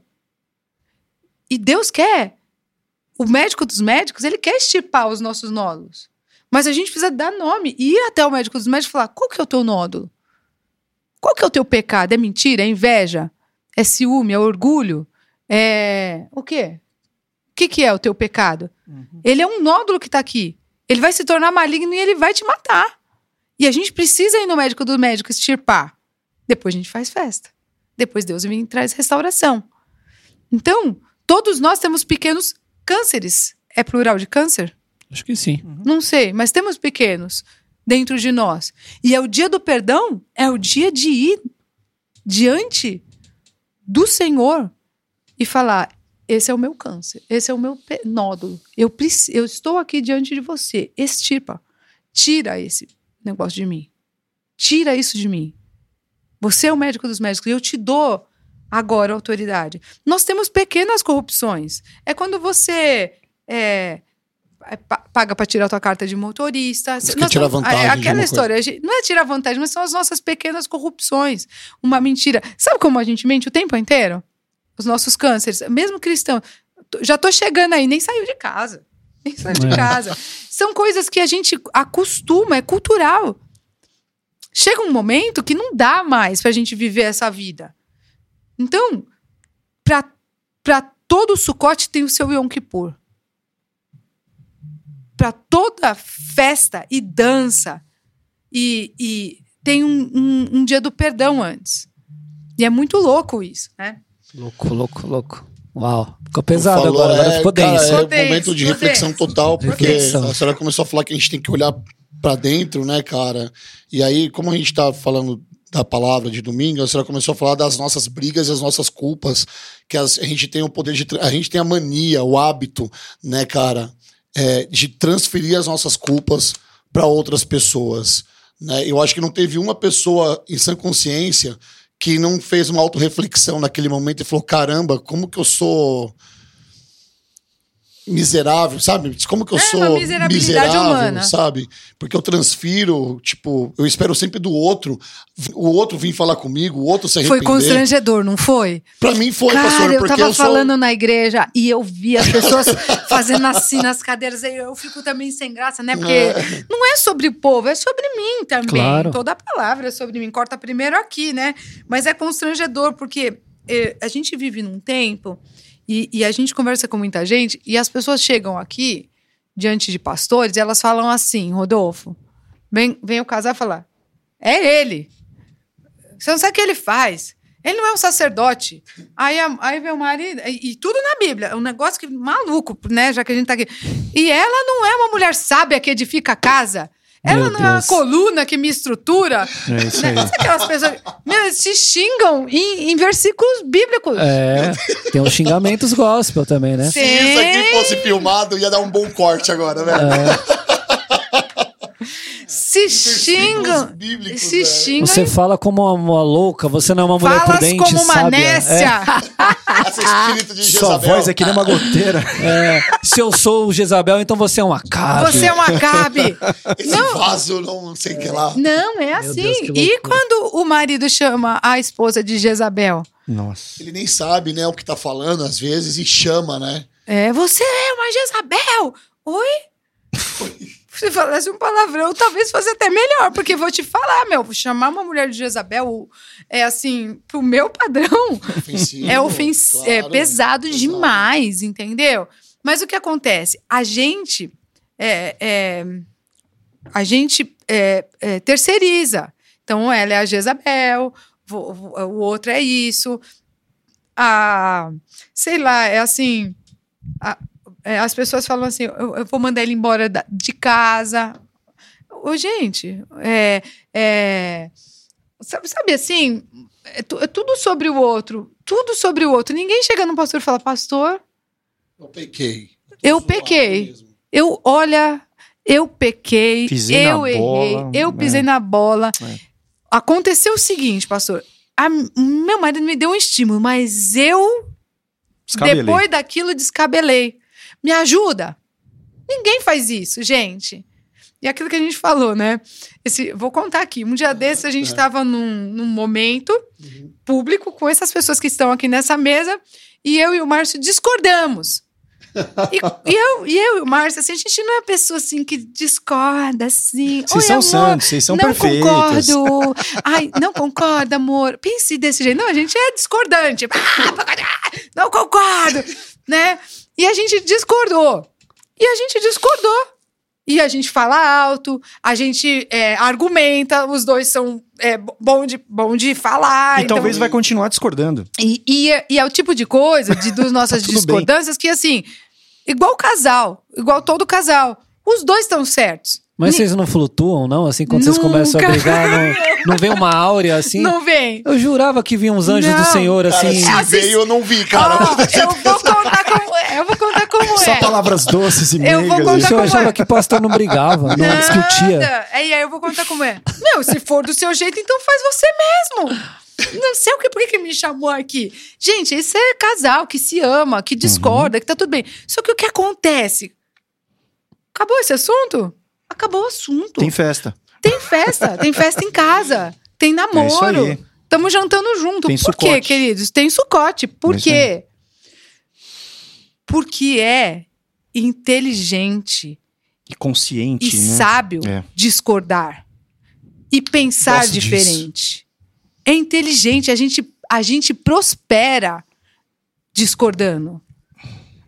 E Deus quer. O médico dos médicos, ele quer extirpar os nossos nódulos. Mas a gente precisa dar nome e ir até o médico dos médicos e falar: qual que é o teu nódulo? Qual que é o teu pecado? É mentira? É inveja? É ciúme? É orgulho? É. O quê? O que, que é o teu pecado? Ele é um nódulo que tá aqui. Ele vai se tornar maligno e ele vai te matar. E a gente precisa ir no médico do médico extirpar. Depois a gente faz festa. Depois Deus vem e traz restauração. Então, todos nós temos pequenos cânceres. É plural de câncer? Acho que sim. Não sei, mas temos pequenos dentro de nós. E é o dia do perdão, é o dia de ir diante do Senhor e falar: esse é o meu câncer, esse é o meu nódulo. Eu, eu estou aqui diante de você. Extirpa. Tira esse negócio de mim. Tira isso de mim. Você é o médico dos médicos e eu te dou agora autoridade. Nós temos pequenas corrupções. É quando você é, paga para tirar tua carta de motorista. Você quer tirar vantagem é aquela história. gente- não é tirar vantagem, mas são as nossas pequenas corrupções. Uma mentira. Sabe como a gente mente o tempo inteiro? Os nossos cânceres, mesmo cristão. Já tô chegando aí, nem saiu de casa. Nem saiu de É. casa. São coisas que a gente acostuma, é cultural. Chega um momento que não dá mais pra gente viver essa vida. Então, pra, pra todo Sucote tem o seu Yom Kippur. Pra toda festa e dança. E, e tem um, um, um dia do perdão antes. E é muito louco isso, né? Louco, louco, louco. Uau. Ficou pesado Falou, agora, agora é, ficou cara, denso. É Ficou um momento de reflexão denso. total, porque Reflexão. a senhora começou a falar que a gente tem que olhar pra dentro, né, cara? E aí, como a gente tá falando da palavra de domingo, a senhora começou a falar das nossas brigas e as nossas culpas, que as- a gente tem o poder de. A gente tem a mania, o hábito, né, cara, é, de transferir as nossas culpas para outras pessoas. Né? Eu acho que não teve uma pessoa em sã consciência que não fez uma autorreflexão naquele momento e falou: caramba, como que eu sou miserável, sabe? Como que eu É, sou uma miserabilidade miserável, humana. sabe? Porque eu transfiro, tipo, eu espero sempre do outro, o outro vir falar comigo, o outro se Foi arrepender. constrangedor, não foi? Pra mim foi, Cara, pastor, eu porque tava eu sou... falando na igreja e eu vi as pessoas *laughs* fazendo assim nas cadeiras. aí Eu fico também sem graça, né? Porque É. não é sobre o povo, é sobre mim também. Claro. Toda a palavra é sobre mim. Corta primeiro aqui, né? Mas é constrangedor, porque eh, a gente vive num tempo e, e a gente conversa com muita gente e as pessoas chegam aqui diante de pastores e elas falam assim, Rodolfo, vem, vem o casal falar, é ele. Você não sabe o que ele faz. Ele não é um sacerdote. Aí, aí o marido, e, e tudo na Bíblia. É um negócio que maluco, né? Já que a gente tá aqui. E ela não é uma mulher sábia que edifica a casa. Ela Meu não é uma Deus. coluna que me estrutura. É isso aí. Sabe aquelas pessoas. Meu, eles se xingam em, em versículos bíblicos. É, tem os xingamentos gospel também, né? Se isso aqui fosse filmado, ia dar um bom corte agora, velho. Se xingam. bíblicos, Se xingam. Você fala como uma, uma louca, você não é uma mulher Falas prudente, como uma sábia. nécia. *laughs* Esse espírito de Sua voz é que nem uma goteira. É, *laughs* é, se eu sou o Jezabel, então você é um acabe. Você é um acabe. *laughs* Esse vaso, não sei o que lá. Não, é assim. Deus, e quando o marido chama a esposa de Jezabel? Nossa. Ele nem sabe, né, o que tá falando, às vezes, e chama, né? É, você é uma Jezabel. Oi? Se falasse um palavrão, talvez fosse até melhor, porque vou te falar, meu, chamar uma mulher de Jezabel é assim, pro meu padrão, Ofensivo. *laughs* é, ofens é claro. pesado demais, entendeu? Mas o que acontece? A gente é, é, a gente é, é, terceiriza. Então, ela é a Jezabel, o outro é isso. A, sei lá, é assim. a- é, as pessoas falam assim: eu, eu vou mandar ele embora da- de casa. Ô, gente, é, é, sabe, sabe assim? É, tu- é tudo sobre o outro. Tudo sobre o outro. Ninguém chega no pastor e fala: Pastor, Eu pequei. Eu Zoado pequei. mesmo. eu, olha, eu pequei, Pisei eu na errei, bola, eu é. pisei na bola. É. Aconteceu o seguinte, pastor. a- meu marido me deu um estímulo, mas eu, Descabelei. depois daquilo, descabelei. Me ajuda? Ninguém faz isso, gente. E aquilo que a gente falou, né? Esse, vou contar aqui. Um dia desses, a gente é. estava num, num momento Uhum. público com essas pessoas que estão aqui nessa mesa e eu e o Márcio discordamos. *laughs* E, e eu, e eu e o Márcio, assim, a gente não é pessoa assim que discorda, assim. Vocês são amor, santos, vocês são não perfeitos. concordo. Ai, não concordo, amor. Pense desse jeito. Não, a gente é discordante. *laughs* Não concordo, né? E a gente discordou. E a gente discordou. E a gente fala alto, a gente é, argumenta, os dois são é, bom, de, bom de falar. E então- talvez vai continuar discordando. e, e, é- e é o tipo de coisa, de das *laughs* nossas Tá discordâncias, que assim, igual casal, igual todo casal, os dois estão certos. Mas vocês não flutuam, não? Assim, quando vocês Nunca. começam a brigar, não, não vem uma áurea assim? Não vem. Eu jurava que vinham uns anjos Não. do Senhor, Cara, assim. se Assist- veio, eu não vi, cara. Ó, eu vou contar como é. Eu vou contar como Só é. palavras doces e Eu vou meigas. contar O senhor como achava é. que pastor não brigava, não discutia. Nada. É, E aí eu vou contar como é. Meu, se for do seu jeito, então faz você mesmo. Não sei o que, por que que me chamou aqui. Gente, esse é casal que se ama, que discorda, que tá tudo bem. Só que o que acontece? Acabou esse assunto? Acabou o assunto. Tem festa. Tem festa, tem festa em casa, tem É namoro. aí. Estamos jantando junto. Tem Por quê, sucote. queridos? Tem sucote. Por É quê? Porque é inteligente E consciente, e né? sábio É. discordar e pensar Gosto disso. diferente. É inteligente, a gente, a gente prospera discordando.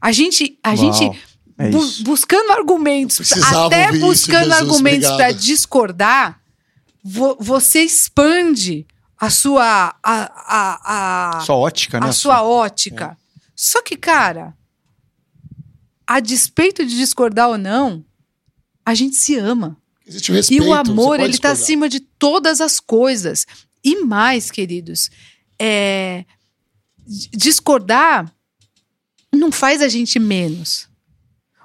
A gente, a Uau, gente é bu- isso. buscando argumentos, até isso, buscando Jesus, argumentos para discordar, vo- você expande a sua a, a, a, Sua ótica, né? a sua ótica. Só que, cara, a despeito de discordar ou não, a gente se ama. Existe o respeito. e o amor, ele tá discordar. acima de todas as coisas. E mais, queridos, é, discordar não faz a gente menos.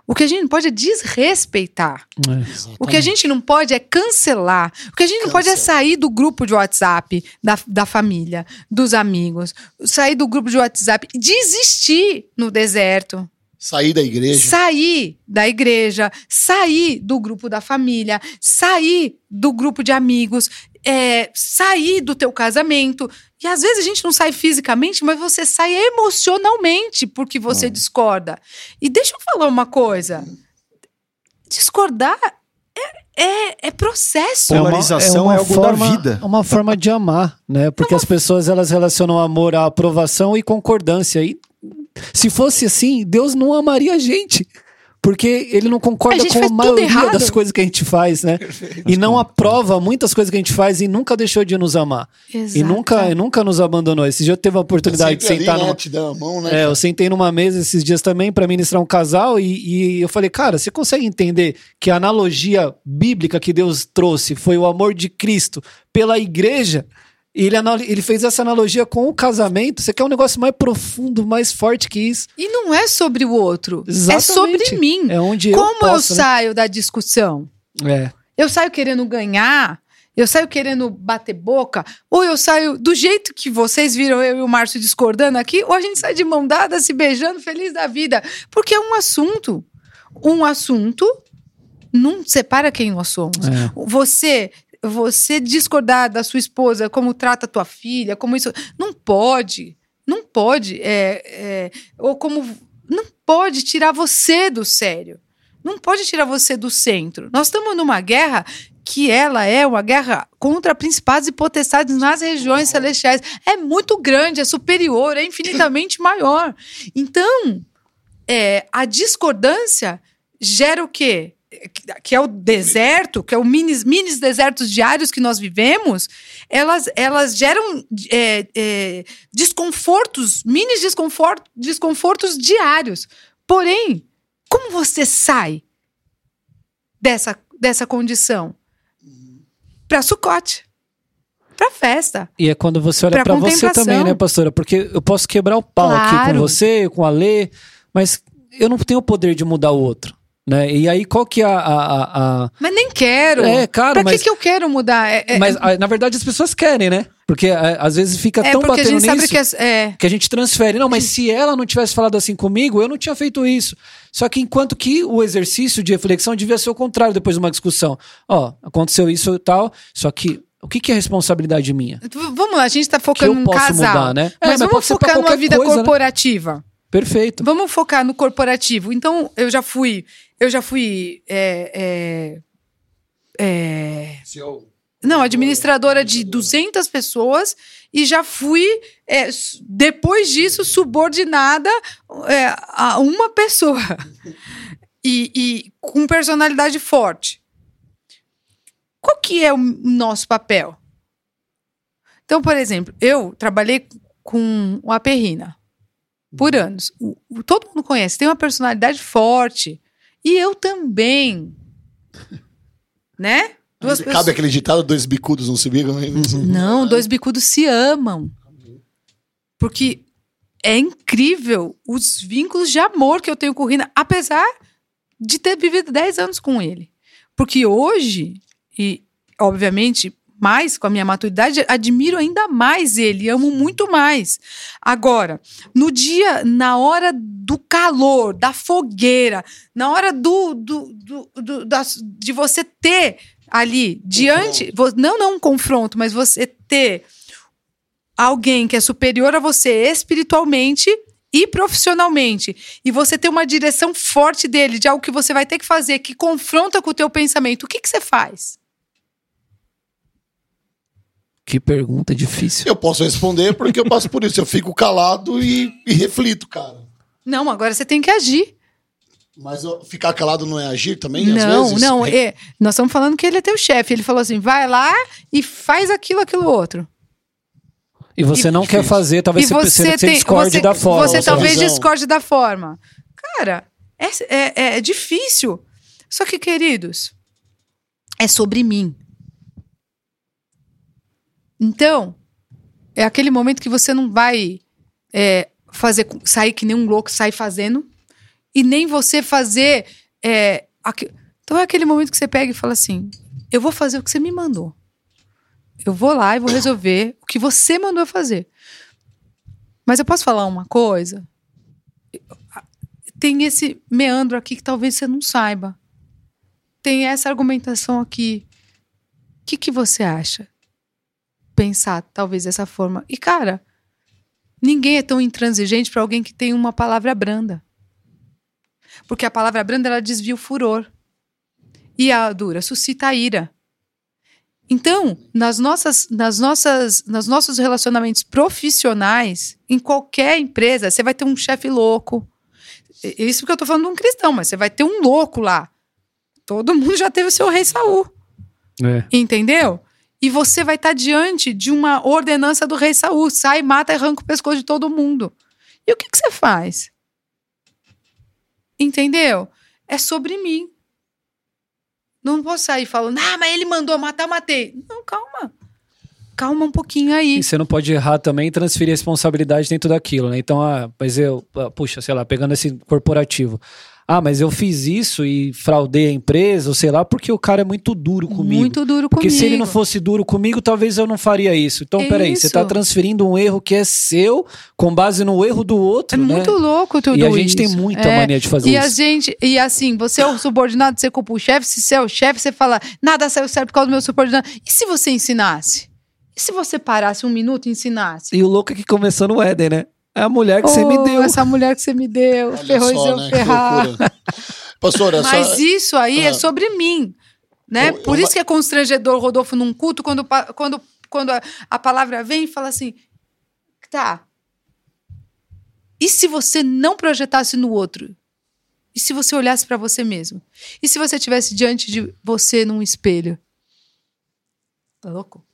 O que a gente não pode é desrespeitar. É. O que a gente não pode é cancelar. O que a gente não pode é sair do grupo de WhatsApp da, da família, dos amigos, sair do grupo de WhatsApp e desistir no deserto. Sair da igreja. Sair da igreja, sair do grupo da família, sair do grupo de amigos, é, sair do teu casamento. E às vezes a gente não sai fisicamente, mas você sai emocionalmente porque você discorda. E deixa eu falar uma coisa: discordar é, é, é processo. É uma- Polarização é algo da vida. É uma forma de amar, né? Porque as pessoas elas relacionam amor à aprovação e concordância. E se fosse assim, Deus não amaria a gente. Porque ele não A concorda gente com a maioria das coisas que a gente faz, né? E não aprova muitas coisas que a gente faz e nunca deixou de nos amar. E nunca, e nunca nos abandonou. Esse dia eu teve a oportunidade de sentar ali, né, numa, te dá a mão, né? é, eu sentei numa mesa esses dias também para ministrar um casal e, e eu falei, cara, você consegue entender que a analogia bíblica que Deus trouxe foi o amor de Cristo pela igreja? E ele, ele fez essa analogia com o casamento. Você quer um negócio mais profundo, mais forte que isso? E não é sobre o outro, é Exatamente. sobre mim. É onde Como eu posso, eu né? saio da discussão? É. Eu saio querendo ganhar? Eu saio querendo bater boca? Ou eu saio do jeito que vocês viram eu e o Márcio discordando aqui? Ou a gente sai de mão dada, se beijando, feliz da vida? Porque é um assunto. Um assunto não separa quem nós somos. É. Você você discordar da sua esposa, como trata a tua filha, como isso. Não pode. Não pode. é, é, ou como. Não pode tirar você do sério. Não pode tirar você do centro. Nós estamos numa guerra que ela é uma guerra contra principados e potestades nas regiões celestiais. É muito grande, é superior, é infinitamente *laughs* maior. Então, é, a discordância gera o quê? Que é o deserto, que é o minis, minis desertos diários que nós vivemos, elas, elas geram é, é, desconfortos, mini desconfortos, desconfortos diários. Porém, como você sai dessa, dessa condição? Para Sucote, para festa. E é quando você olha Pra pra você também, né, pastora? Porque eu posso quebrar o pau aqui com Claro. você, com a Lê, mas eu não tenho o poder de mudar o outro. Né? E aí, qual que é a- a- a, Mas nem quero. É, cara, pra mas- que, que eu quero mudar? É, é- Mas, ah, na verdade, as pessoas querem, né? Porque ah, às vezes fica é tão batendo nisso que as- é, que a gente transfere. Não, mas se ela não tivesse falado assim comigo, eu não tinha feito isso. Só que enquanto que o exercício de reflexão devia ser o contrário depois de uma discussão. Ó, aconteceu isso e tal, só que o que, que é responsabilidade minha? Vamos lá, a gente tá focando posso casal. mudar, né? É, Mas, mas vamos focar numa vida coisa, né? corporativa. Perfeito. Vamos focar no corporativo. Então, eu já fui. Eu já fui. é, é, é, não, administradora de 200 pessoas e já fui, é, depois disso, subordinada é, a uma pessoa. *laughs* E, e com personalidade forte. Qual que é o nosso papel? Então, por exemplo, eu trabalhei com a Perrina por anos. O- o- todo mundo conhece, tem uma personalidade forte. E eu também. Né? Duas Cabe pessoas. aquele ditado, dois bicudos não se bigam. né? Não, dois bicudos se amam. Porque é incrível os vínculos de amor que eu tenho com o Rina, apesar de ter vivido 10 anos com ele. Porque hoje, e obviamente mais com a minha maturidade, admiro ainda mais ele, amo muito mais. Agora, no dia, na hora do calor, da fogueira, na hora do, do, do, do- de você ter ali diante, não não um confronto, mas você ter alguém que é superior a você espiritualmente e profissionalmente, e você ter uma direção forte dele, de algo que você vai ter que fazer, que confronta com o teu pensamento, o que, que você faz? Que pergunta difícil. Eu posso responder porque eu passo por isso. Eu fico calado e, e reflito, cara. Não, agora você tem que agir. Mas eu- ficar calado não é agir também, às não, vezes? não, Re- é, nós estamos falando que ele é teu chefe. Ele falou assim: vai lá e faz aquilo, aquilo outro. E você E- não quer fazer, talvez e você, você, você discorde você, da forma. Você talvez visão. discorde da forma. Cara, é, é, é difícil. Só que, queridos, é sobre mim. Então, é aquele momento que você não vai é, fazer sair que nem um louco sai fazendo e nem você fazer é, aque- então é aquele momento que você pega e fala assim eu vou fazer o que você me mandou eu vou lá e vou resolver o que você mandou fazer mas eu posso falar uma coisa tem esse meandro aqui que talvez você não saiba. Tem essa argumentação aqui. O que, que você acha? Pensar talvez dessa forma. E, cara, ninguém é tão intransigente para alguém que tem uma palavra branda. Porque a palavra branda ela desvia o furor. E a dura suscita a ira. Então, nas nossas, nas nossas, nos nossos relacionamentos profissionais, em qualquer empresa, você vai ter um chefe louco. Isso porque eu tô falando de um cristão, mas você vai ter um louco lá. Todo mundo já teve o seu rei Saul. É. Entendeu? E você vai estar diante de uma ordenança do rei Saul. Sai, mata e arranca o pescoço de todo mundo. E o que, que você faz? Entendeu? É sobre mim. Não posso sair falando, ah, mas ele mandou matar, matei. Não, calma. Calma um pouquinho aí. E você não pode errar também e transferir responsabilidade dentro daquilo, né? Então, ah, mas eu, ah, puxa, sei lá, pegando esse corporativo. Ah, mas eu fiz isso e fraudei a empresa, ou sei lá, porque o cara é muito duro comigo. Muito duro Porque comigo. se ele não fosse duro comigo, talvez eu não faria isso. Então, peraí, você Isso. tá transferindo um erro que é seu com base no erro do É outro, né? muito louco tudo E a isso. gente tem muita É. mania de fazer E a isso. gente, e assim, você é o subordinado, você culpa o chefe, se você é o chefe, você fala, nada saiu certo por causa do meu subordinado. E se você ensinasse? E se você parasse um minuto e ensinasse? E o louco é que começou no Éden, né? É a mulher que você me Oh, deu. Essa mulher que você me deu, Olha ferrou e só, eu né? Ferrar. loucura. Pastora, Mas só... isso aí é Ah. sobre mim, né? Eu- eu Por va- isso que é constrangedor, Rodolfo, num culto, quando, quando, quando a, a palavra vem e fala assim, tá, e se você não projetasse no outro? E se você olhasse para você mesmo? E se você estivesse diante de você num espelho? Tá louco?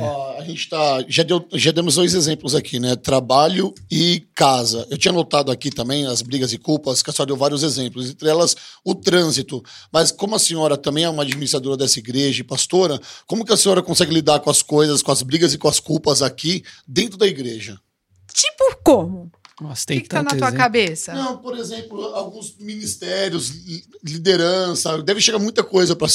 Ó, a gente tá. Já, deu, já demos dois exemplos aqui, né? Trabalho e casa. Eu tinha notado aqui também as brigas e culpas, que a senhora deu vários exemplos, entre elas o trânsito. Mas como a senhora também é uma administradora dessa igreja e pastora, como que a senhora consegue lidar com as coisas, com as brigas e com as culpas aqui dentro da igreja? Tipo como? Nossa, O tem que, que tá na tua exemplo. cabeça? Não, por exemplo, alguns ministérios, li- liderança, deve chegar muita coisa para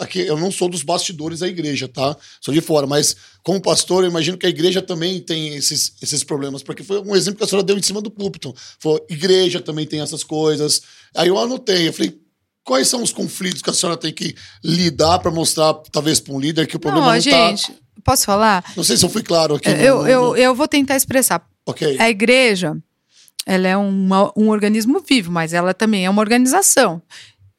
aqui. Eu não sou dos bastidores da igreja, tá? Sou de fora, mas como pastor, eu imagino que a igreja também tem esses, esses problemas, porque foi um exemplo que a senhora deu em cima do púlpito. Falou, igreja também tem essas coisas. Aí eu anotei, eu falei, quais são os conflitos que a senhora tem que lidar para mostrar, talvez, para um líder que o problema Não, não, gente, tá. posso falar? Não sei se eu fui claro aqui. Eu, no- no- eu, eu vou tentar expressar. Ok. A igreja, ela é uma- um organismo vivo, mas ela também é uma organização.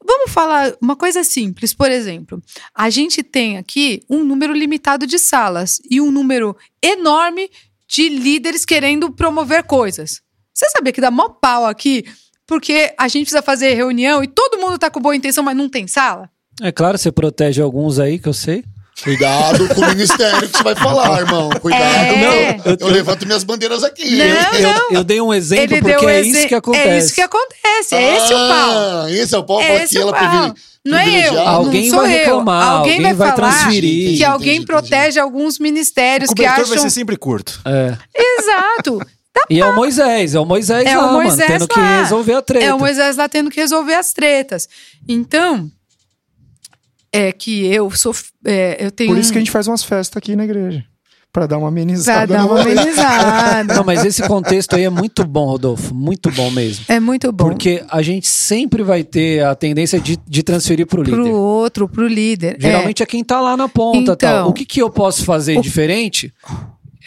Vamos falar uma coisa simples, por exemplo. A gente tem aqui um número limitado de salas e um número enorme de líderes querendo promover coisas. Você sabia que dá mó pau aqui porque a gente precisa fazer reunião e todo mundo tá com boa intenção, mas não tem sala? É claro, você protege alguns aí, que eu sei. Cuidado com o ministério que você vai falar, irmão. Cuidado. É. Não, eu, levanto minhas bandeiras aqui. Não, eu, eu dei um exemplo Ele porque deu é exe- isso que acontece. É isso que acontece. É esse o pau. Ah, Esse é o pau Esse aqui, é o ela pau. Não é eu. Alguém não sou vai eu. reclamar, Alguém, alguém vai falar transferir. que Entendi, alguém entendi. protege alguns ministérios O que acham. vai ser sempre curto. É. Exato. E é o Moisés, é o Moisés É o lá, Moisés mano, tendo que resolver a treta. É o Moisés lá tendo que resolver as tretas. Então, é que eu sou. é, eu tenho. Por isso que a gente faz umas festas aqui na igreja. Pra dar uma Pra amenizada. dar no uma amenizada. Não, mas esse contexto aí é muito bom, Rodolfo, muito bom mesmo. É muito bom. Porque a gente sempre vai ter a tendência de, de transferir pro líder. Pro outro, pro líder. Geralmente é. quem tá lá na ponta, Então. tal. O que que eu posso fazer O- diferente?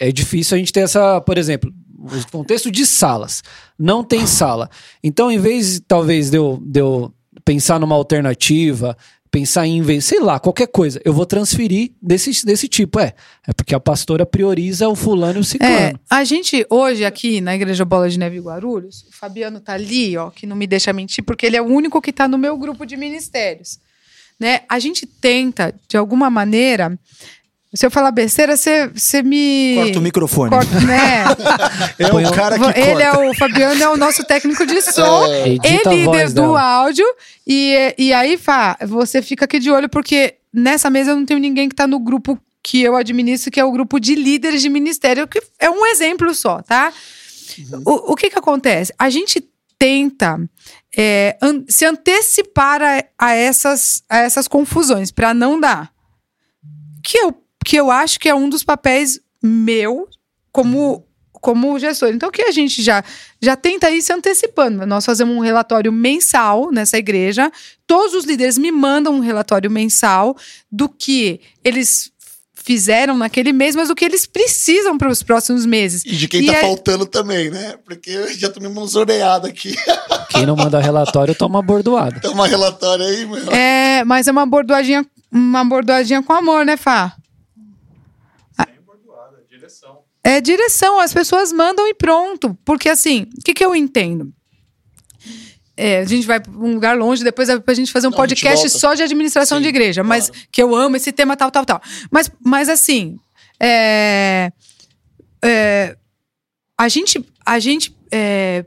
É difícil a gente ter essa, por exemplo, o contexto de salas. Não tem sala. Então, em vez, talvez, de eu, de eu pensar numa alternativa, pensar em vez, sei lá, qualquer coisa, eu vou transferir desse, desse tipo. É, é porque a pastora prioriza o fulano e o É, ciclano. a gente hoje aqui na Igreja Bola de Neve Guarulhos, o Fabiano tá ali, ó, que não me deixa mentir, porque ele é o único que tá no meu grupo de ministérios, né? A gente tenta, de alguma maneira, se eu falar besteira, você você me Corta o microfone. corta, né? É o cara que ele corta. é o Fabiano é o nosso técnico de som. É, E a líder do dela. áudio. E, e aí, Fá, você fica aqui de olho, porque nessa mesa eu não tenho ninguém que tá no grupo que eu administro, que é o grupo de líderes de ministério, que é um exemplo só, tá? O, o que que acontece? A gente tenta é, an- se antecipar a, a essas, a essas confusões, para não dar. Que eu, que eu acho que é um dos papéis meu como como gestor. Então, o que a gente já, já tenta ir se antecipando? Nós fazemos um relatório mensal nessa igreja. Todos os líderes me mandam um relatório mensal do que eles fizeram naquele mês, mas o que eles precisam para os próximos meses. E de quem E tá é- faltando também, né? Porque eu já tomamos uma orelhada aqui. *laughs* Quem não manda relatório toma bordoada. Tem uma relatória aí, meu. É, mas é uma bordoadinha, uma bordoadinha com amor, né, Fá? É direção, as pessoas mandam e pronto. Porque assim, o que, que eu entendo? É, a gente vai para um lugar longe, depois é pra gente fazer um Não, a podcast só de administração Sim, de igreja, mas claro. que eu amo esse tema tal, tal, tal. Mas, mas assim, é, é, a gente, a gente é,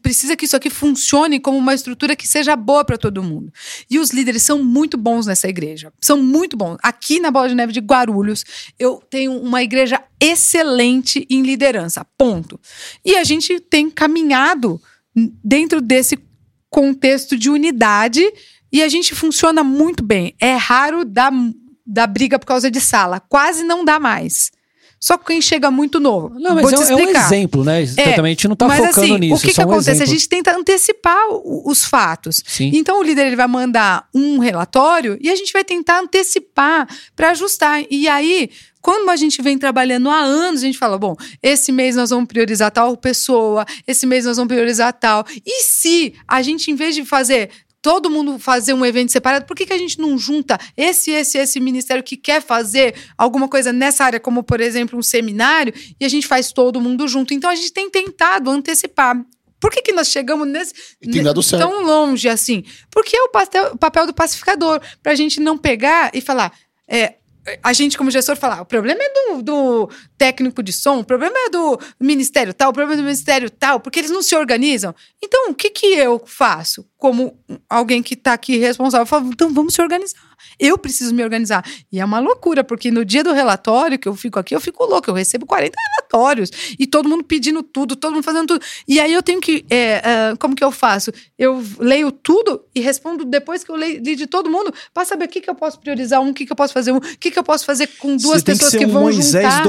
precisa que isso aqui funcione como uma estrutura que seja boa para todo mundo. E os líderes são muito bons nessa igreja. São muito bons. Aqui na Bola de Neve de Guarulhos, eu tenho uma igreja excelente em liderança. Ponto. E a gente tem caminhado dentro desse contexto de unidade e a gente funciona muito bem. É raro dar, dar briga por causa de sala. Quase não dá mais. Só quem chega muito novo. Não, mas Vou é, te um- é um explicar. exemplo, né? Exatamente, a gente não tá Mas focando assim, nisso. o que, é que um acontece? exemplo. A gente tenta antecipar o- os fatos. Sim. Então o líder ele vai mandar um relatório e a gente vai tentar antecipar para ajustar. E aí, quando a gente vem trabalhando há anos, a gente fala: bom, esse mês nós vamos priorizar tal pessoa, esse mês nós vamos priorizar tal. E se a gente, em vez de fazer. Todo mundo fazer um evento separado, por que, que a gente não junta esse, esse, esse ministério que quer fazer alguma coisa nessa área, como por exemplo um seminário, e a gente faz todo mundo junto? Então a gente tem tentado antecipar. Por que, que nós chegamos nesse, tão longe assim? Porque é o, pastel- o papel do pacificador, pra gente não pegar e falar. é, a gente, como gestor, falar: o problema é do, do técnico de som, o problema é do ministério tal, o problema é do ministério tal, porque eles não se organizam. Então, o que, que eu faço como alguém que está aqui responsável? Eu falo, então vamos se organizar. Eu preciso me organizar. E é uma loucura, porque no dia do relatório que eu fico aqui, eu fico louco. Eu recebo 40 relatórios e todo mundo pedindo tudo, todo mundo fazendo tudo. E aí eu tenho que. é, ah, como que eu faço? Eu leio tudo e respondo depois que eu leio, li de todo mundo para saber o que, que eu posso priorizar um, o que, que eu posso fazer um, o que, que eu posso fazer com duas Você tem pessoas que que, ser um vão Moisés juntar.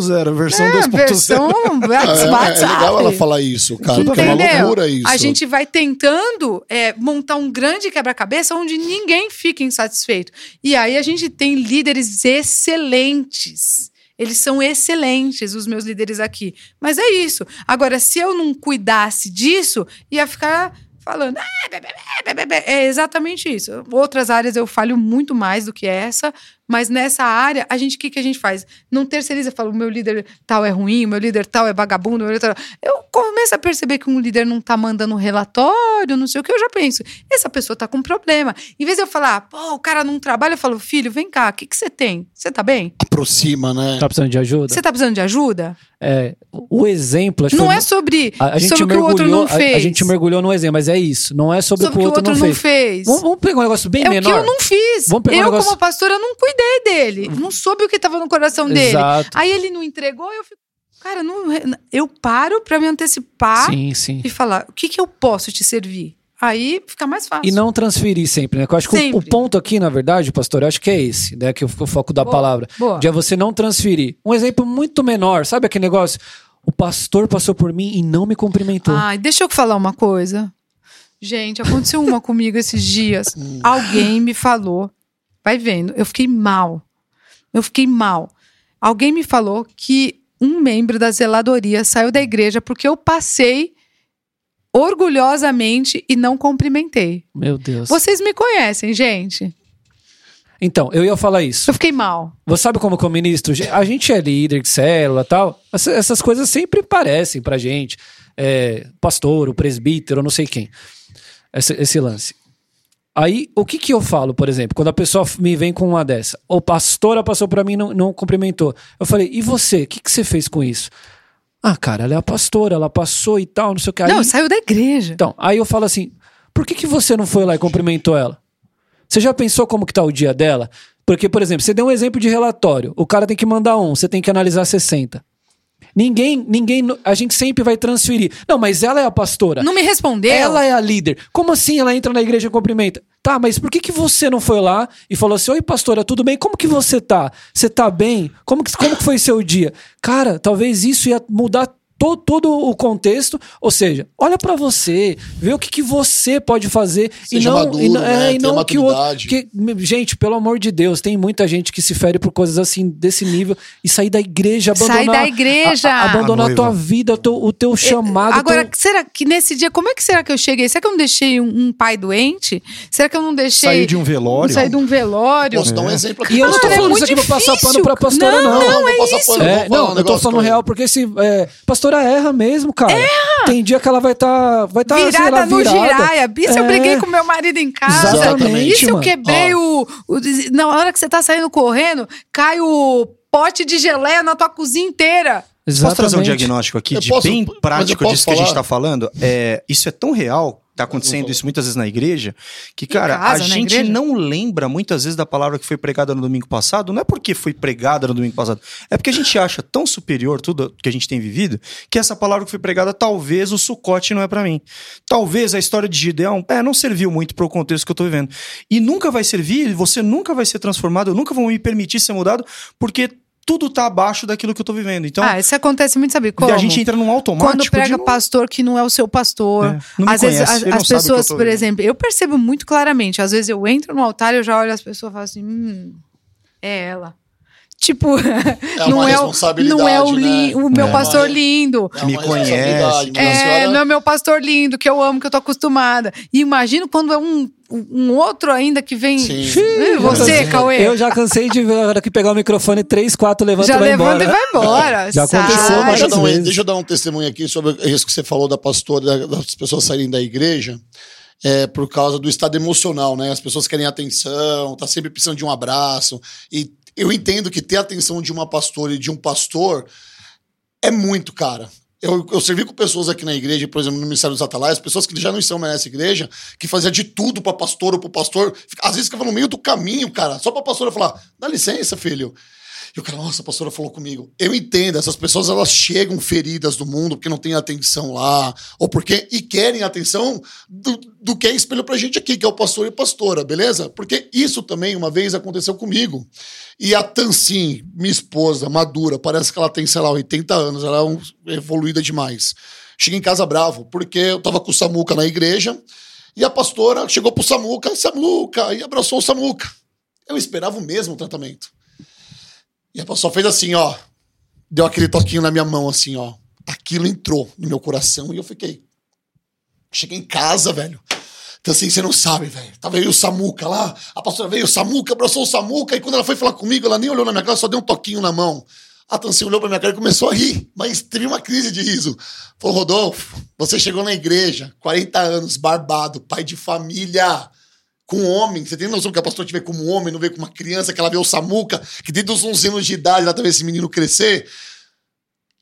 2.0, versão É, 2.0. versão *laughs* É, é WhatsApp. legal ela falar isso, cara. Porque é uma loucura isso. A gente vai tentando é, montar um grande quebra-cabeça onde ninguém fica insatisfeito. E aí a gente tem líderes excelentes. Eles são excelentes, os meus líderes aqui. Mas é isso. Agora, se eu não cuidasse disso, ia ficar falando. "Ah, bé, bé, bé, bé, bé". É exatamente isso. Outras áreas eu falho muito mais do que essa, mas nessa área, a gente, o que, que a gente faz? Não terceiriza, fala, o meu líder tal é ruim, o meu líder tal é vagabundo, o meu líder tal... Eu começo a perceber que um líder não tá mandando um relatório, não sei o que, eu já penso, essa pessoa tá com um problema. Em vez de eu falar, pô, o cara não trabalha, eu falo, filho, vem cá, o que, que você tem? Você tá bem? Aproxima, né? Tá precisando de ajuda? Você tá precisando de ajuda? É, o exemplo. acho que Não foi é sobre, A, a gente sobre o que o outro não fez. a, a gente mergulhou no exemplo, mas é isso. Não é sobre, sobre o que o outro, não, fez. fez. Vamos, vamos pegar um negócio bem é menor. o que eu não fiz. Vamos pegar um eu, negócio- como pastora, não cuidei dele. Não soube o que estava no coração dele. Exato. Aí ele não entregou, eu fico. Cara, não, eu paro para me antecipar Sim, sim. e falar: o que, que eu posso te servir? Aí fica mais fácil. E não transferir sempre, né? Eu acho que o, o ponto aqui, na verdade, pastor, eu acho que é esse, né? Que é o foco da Boa, palavra. boa. De é você não transferir. Um exemplo muito menor, sabe aquele negócio? O pastor passou por mim e não me cumprimentou. Ai, deixa eu falar uma coisa. Gente, aconteceu uma comigo esses dias. Alguém me falou. Vai vendo, eu fiquei mal. Eu fiquei mal. Alguém me falou que um membro da zeladoria saiu da igreja porque eu passei orgulhosamente e não cumprimentei. Meu Deus. Vocês me conhecem, gente. Então, eu ia falar isso. Eu fiquei mal. Você sabe como que eu ministro? A gente é líder de célula tal. Essa- Essas coisas sempre parecem pra gente. É, pastor, o presbítero, não sei quem. Esse, esse lance. Aí, o que que eu falo, por exemplo, quando a pessoa me vem com uma dessa? O pastora passou pra mim e não, não cumprimentou. Eu falei, e você? O que, que você fez com isso? Ah, cara, ela é a pastora, ela passou e tal, não sei o que. Aí, Não, saiu da igreja. então, aí eu falo assim: por que, que você não foi lá e cumprimentou ela? Você já pensou como que tá o dia dela? Porque, por exemplo, você deu um exemplo de relatório. O cara tem que mandar um, você tem que analisar 60. Ninguém, ninguém, a gente sempre vai transferir. Não, mas ela é a pastora. Não me respondeu. Ela é a líder. Como assim ela entra na igreja e cumprimenta? Tá, mas por que, que você não foi lá e falou assim: Oi, pastora, tudo bem? Como que você tá? Você tá bem? Como que, como que foi seu dia? Cara, talvez isso ia mudar to, todo o contexto. Ou seja, olha pra você, vê o que, que você pode fazer e Seja não, maduro, e não, né? é, e não que o outro. Que, gente, pelo amor de Deus, tem muita gente que se fere por coisas assim desse nível e sair da igreja, abandonar. Sair da igreja. a- a- abandonar A a tua vida, o teu, o teu chamado. Agora, teu- será que nesse dia, como é que será que eu cheguei? Será que eu não deixei um, um pai doente? Será que eu não deixei. Sair de um velório. Sair de um velório? Posso dar um exemplo aqui? E eu não tô é falando isso muito aqui pra passar difícil. pano pra pastora, não. Não, vou é passar isso. pano, É, não, um eu tô falando real, porque se. É, pastora erra mesmo, cara. Tem dia que ela vai estar. vai tá, sei virada lá, no virada. giraia. Isso eu É. briguei com meu marido em casa. Exatamente, Isso eu quebrei o, o- Na hora que você tá saindo correndo, cai o pote de geleia na tua cozinha inteira. Posso trazer um Exatamente. diagnóstico aqui Eu de posso- bem eu prático disso que a gente falar? está falando? É, isso é tão real, tá acontecendo isso muitas vezes na igreja, que, cara, casa, a gente igreja? não lembra muitas vezes da palavra que foi pregada no domingo passado. Não é porque foi pregada no domingo passado, é porque a gente acha tão superior tudo que a gente tem vivido que essa palavra que foi pregada, talvez o sucote não é pra mim. Talvez a história de Gideão, é, não serviu muito pro contexto que eu tô vivendo. E nunca vai servir, você nunca vai ser transformado, eu nunca vou me permitir ser mudado, porque tudo tá abaixo daquilo que eu tô vivendo. Então, ah, isso acontece muito, sabe como? e a gente entra num automático. Quando prega de pastor que não é o seu pastor. É, não às vezes conhece, as, as pessoas, por vivendo. exemplo, eu percebo muito claramente. Às vezes eu entro no altar e eu já olho as pessoas e falo assim: hum, é ela. Tipo, *laughs* não, uma é o, responsabilidade, não é o, né? lin- o meu É. pastor Uma- lindo. É Me conhece. É, senhora- não é meu pastor lindo, que eu amo, que eu tô acostumada. E imagino quando é um, um outro ainda que vem. Sim. Ih, Você, Cauê. Eu já cansei de ver a hora que pegar o microfone, três, quatro, levanta já e vai levanta embora. e vai embora. *laughs* Já sai. aconteceu deixa, eu dar um, deixa eu dar um testemunho aqui sobre isso que você falou da pastora, da- das pessoas saírem da igreja. É por causa do estado emocional, né? As pessoas querem atenção, tá sempre precisando de um abraço. E eu entendo que ter a atenção de uma pastora e de um pastor é muito, cara. Eu, eu servi com pessoas aqui na igreja, por exemplo, no Ministério dos Atalaias, pessoas que já não estão mais nessa igreja, que fazia de tudo pra pastor ou pro pastor. Às vezes ficava no meio do caminho, cara, só pra pastora falar: dá licença, filho. E o cara, nossa, a pastora falou comigo. Eu entendo, essas pessoas elas chegam feridas do mundo porque não tem atenção lá, ou porque e querem atenção do, do que é espelho pra gente aqui, que é o pastor e pastora, beleza? Porque isso também uma vez aconteceu comigo. E a Tansin, minha esposa, madura, parece que ela tem, sei lá, 80 anos, ela é um- evoluída demais. Cheguei em casa bravo, porque eu tava com o Samuca na igreja, e a pastora chegou pro Samuca, Samuca, e abraçou o Samuca. Eu esperava o mesmo tratamento. E a pessoa fez assim, ó. Deu aquele toquinho na minha mão, assim, ó. Aquilo entrou no meu coração e eu fiquei. Cheguei em casa, velho. Então, assim, você não sabe, velho. Tava eu e o Samuca lá. A pastora veio, o Samuca, abraçou o Samuca. E quando ela foi falar comigo, ela nem olhou na minha cara, só deu um toquinho na mão. A Tancinha olhou pra minha cara e começou a rir. Mas teve uma crise de riso. Falou, Rodolfo, você chegou na igreja, 40 anos, barbado, pai de família com homem. Você tem noção que a pastora te vê como homem, não vê como uma criança, que ela vê o Samuca, que desde os 11 anos de idade ela tá vendo esse menino crescer.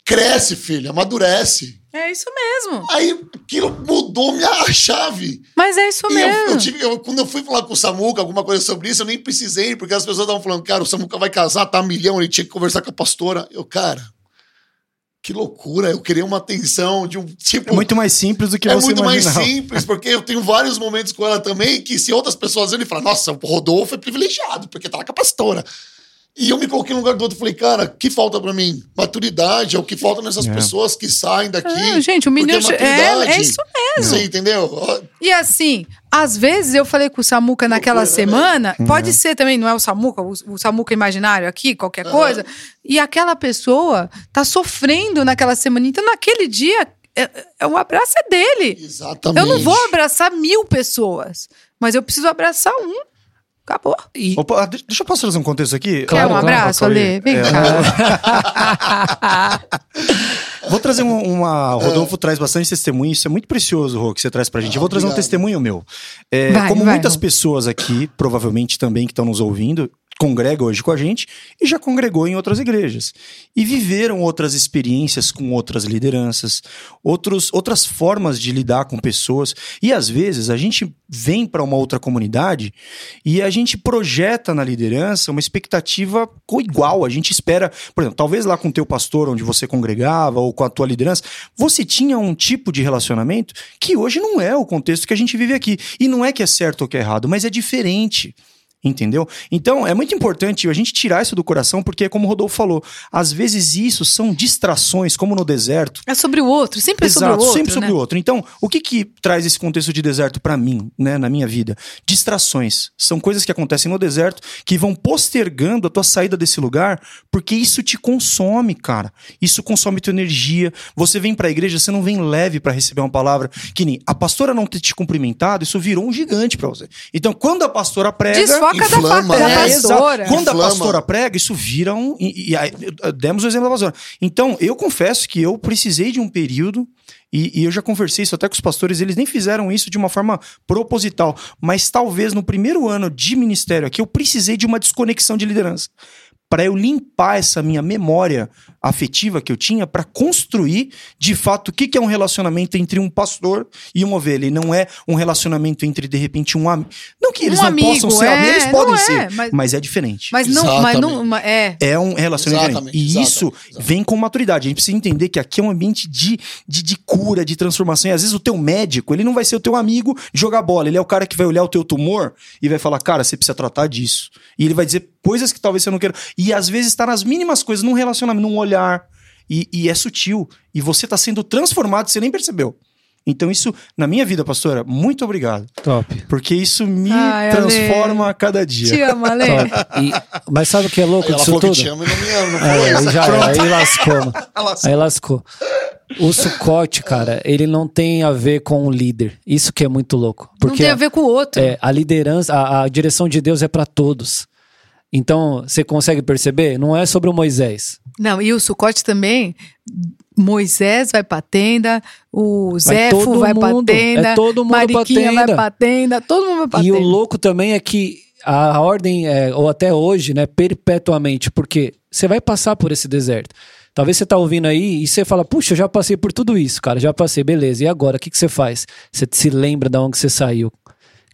Cresce, filho, amadurece. É isso mesmo. Aí aquilo mudou minha chave. Mas é isso E eu, mesmo. eu tive, eu- quando eu fui falar com o Samuca, alguma coisa sobre isso, eu nem precisei, porque as pessoas estavam falando, cara, o Samuca vai casar, tá a milhão, ele tinha que conversar com a pastora. Eu, cara, que loucura, eu queria uma atenção de um tipo. É muito mais simples do que É você muito mais simples, porque eu tenho vários momentos com ela também que se outras pessoas verem, falam, nossa, o Rodolfo é privilegiado, porque tá lá com a pastora. E eu me coloquei no lugar do outro e falei, cara, o que falta pra mim? Maturidade é o que falta nessas É. pessoas que saem daqui. Ah, gente, o menino. É, maturidade. é isso mesmo. Você entendeu? E assim, às vezes eu falei com o Samuca naquela né, semana, pode ser também, não é o Samuca, o, o Samuca imaginário aqui, qualquer coisa, e aquela pessoa tá sofrendo naquela semana. Então, naquele dia, é, é, o abraço é dele. Exatamente. Eu não vou abraçar mil pessoas, mas eu preciso abraçar um. Acabou. E- Opa, de- deixa eu posso trazer um contexto aqui? Quer um claro, abraço? Ale? Vem É, cá. *laughs* Vou trazer um- uma. O Rodolfo traz bastante testemunho, isso é muito precioso, Rô, que você traz pra gente. Eu vou trazer um obrigado. testemunho meu. É, Vai, como vai, muitas Rô. pessoas aqui, provavelmente também que estão nos ouvindo, congrega hoje com a gente e já congregou em outras igrejas. E viveram outras experiências com outras lideranças, outros, outras formas de lidar com pessoas. E às vezes a gente vem para uma outra comunidade e a gente projeta na liderança uma expectativa igual. A gente espera, por exemplo, talvez lá com o teu pastor onde você congregava ou com a tua liderança, você tinha um tipo de relacionamento que hoje não é o contexto que a gente vive aqui. E não é que é certo ou que é errado, mas é diferente. Entendeu? Então, é muito importante a gente tirar isso do coração, porque, como o Rodolfo falou, às vezes isso são distrações, como no deserto. É sobre o outro, sempre é sobre o outro. sempre sobre né? o outro. Então, o que que traz esse contexto de deserto pra mim, né, na minha vida? Distrações. São coisas que acontecem no deserto que vão postergando a tua saída desse lugar, porque isso te consome, cara. Isso consome tua energia. Você vem pra igreja, você não vem leve pra receber uma palavra. Que nem a pastora não ter te cumprimentado, isso virou um gigante pra você. Então, quando a pastora prega. Da, fa inflama, da né? pastora. Exato. Quando a Inflama. pastora prega, isso vira um. E, e aí, demos o exemplo da pastora. Então, eu confesso que eu precisei de um período. E, e eu já conversei isso até com os pastores, eles nem fizeram isso de uma forma proposital. Mas talvez no primeiro ano de ministério aqui, eu precisei de uma desconexão de liderança. Para eu limpar essa minha memória afetiva que eu tinha, para construir de fato o que, que é um relacionamento entre um pastor e uma ovelha. E não é um relacionamento entre, de repente, um amigo. Não que eles Um não amigo, possam ser é, amigos, eles podem é, ser, mas- mas é diferente. Mas não, mas não, é. É um relacionamento Exatamente, diferente. E exatamente, isso exatamente. vem com maturidade. A gente precisa entender que aqui é um ambiente de, de, de cura, de transformação. E às vezes o teu médico, ele não vai ser o teu amigo de jogar bola. Ele é o cara que vai olhar o teu tumor e vai falar, cara, você precisa tratar disso. E ele vai dizer coisas que talvez você não queira. E às vezes está nas mínimas coisas, num relacionamento, num olhar. E, e é sutil. E você está sendo transformado e você nem percebeu. Então, isso, na minha vida, pastora, muito obrigado. Top. Porque isso me Ai, Ale. transforma a cada dia. Te amo, Ale. Top. E- mas sabe o que é louco Aí ela disso falou tudo? que te ama e não me ama, não É, aí já aí lascou. *laughs* Ela- Aí lascou. O sucote, cara, ele não tem a ver com o líder. Isso que é muito louco. não Porque tem a ver com o outro. é, a liderança, a, a direção de Deus é pra todos. Então, você consegue perceber? Não é sobre o Moisés. Não, e o Sucote também. Moisés vai pra tenda, o Vai Zéfo todo vai pra mundo, tenda, é todo mundo pra Mariquinha vai tenda. pra tenda, todo mundo vai pra E tenda. o louco também é que a ordem, é, ou até hoje, né, perpetuamente, porque você vai passar por esse deserto. Talvez você tá ouvindo aí e você fala, puxa, eu já passei por tudo isso, cara, já passei, beleza. E agora, o que, que você faz? Você se lembra de onde você saiu.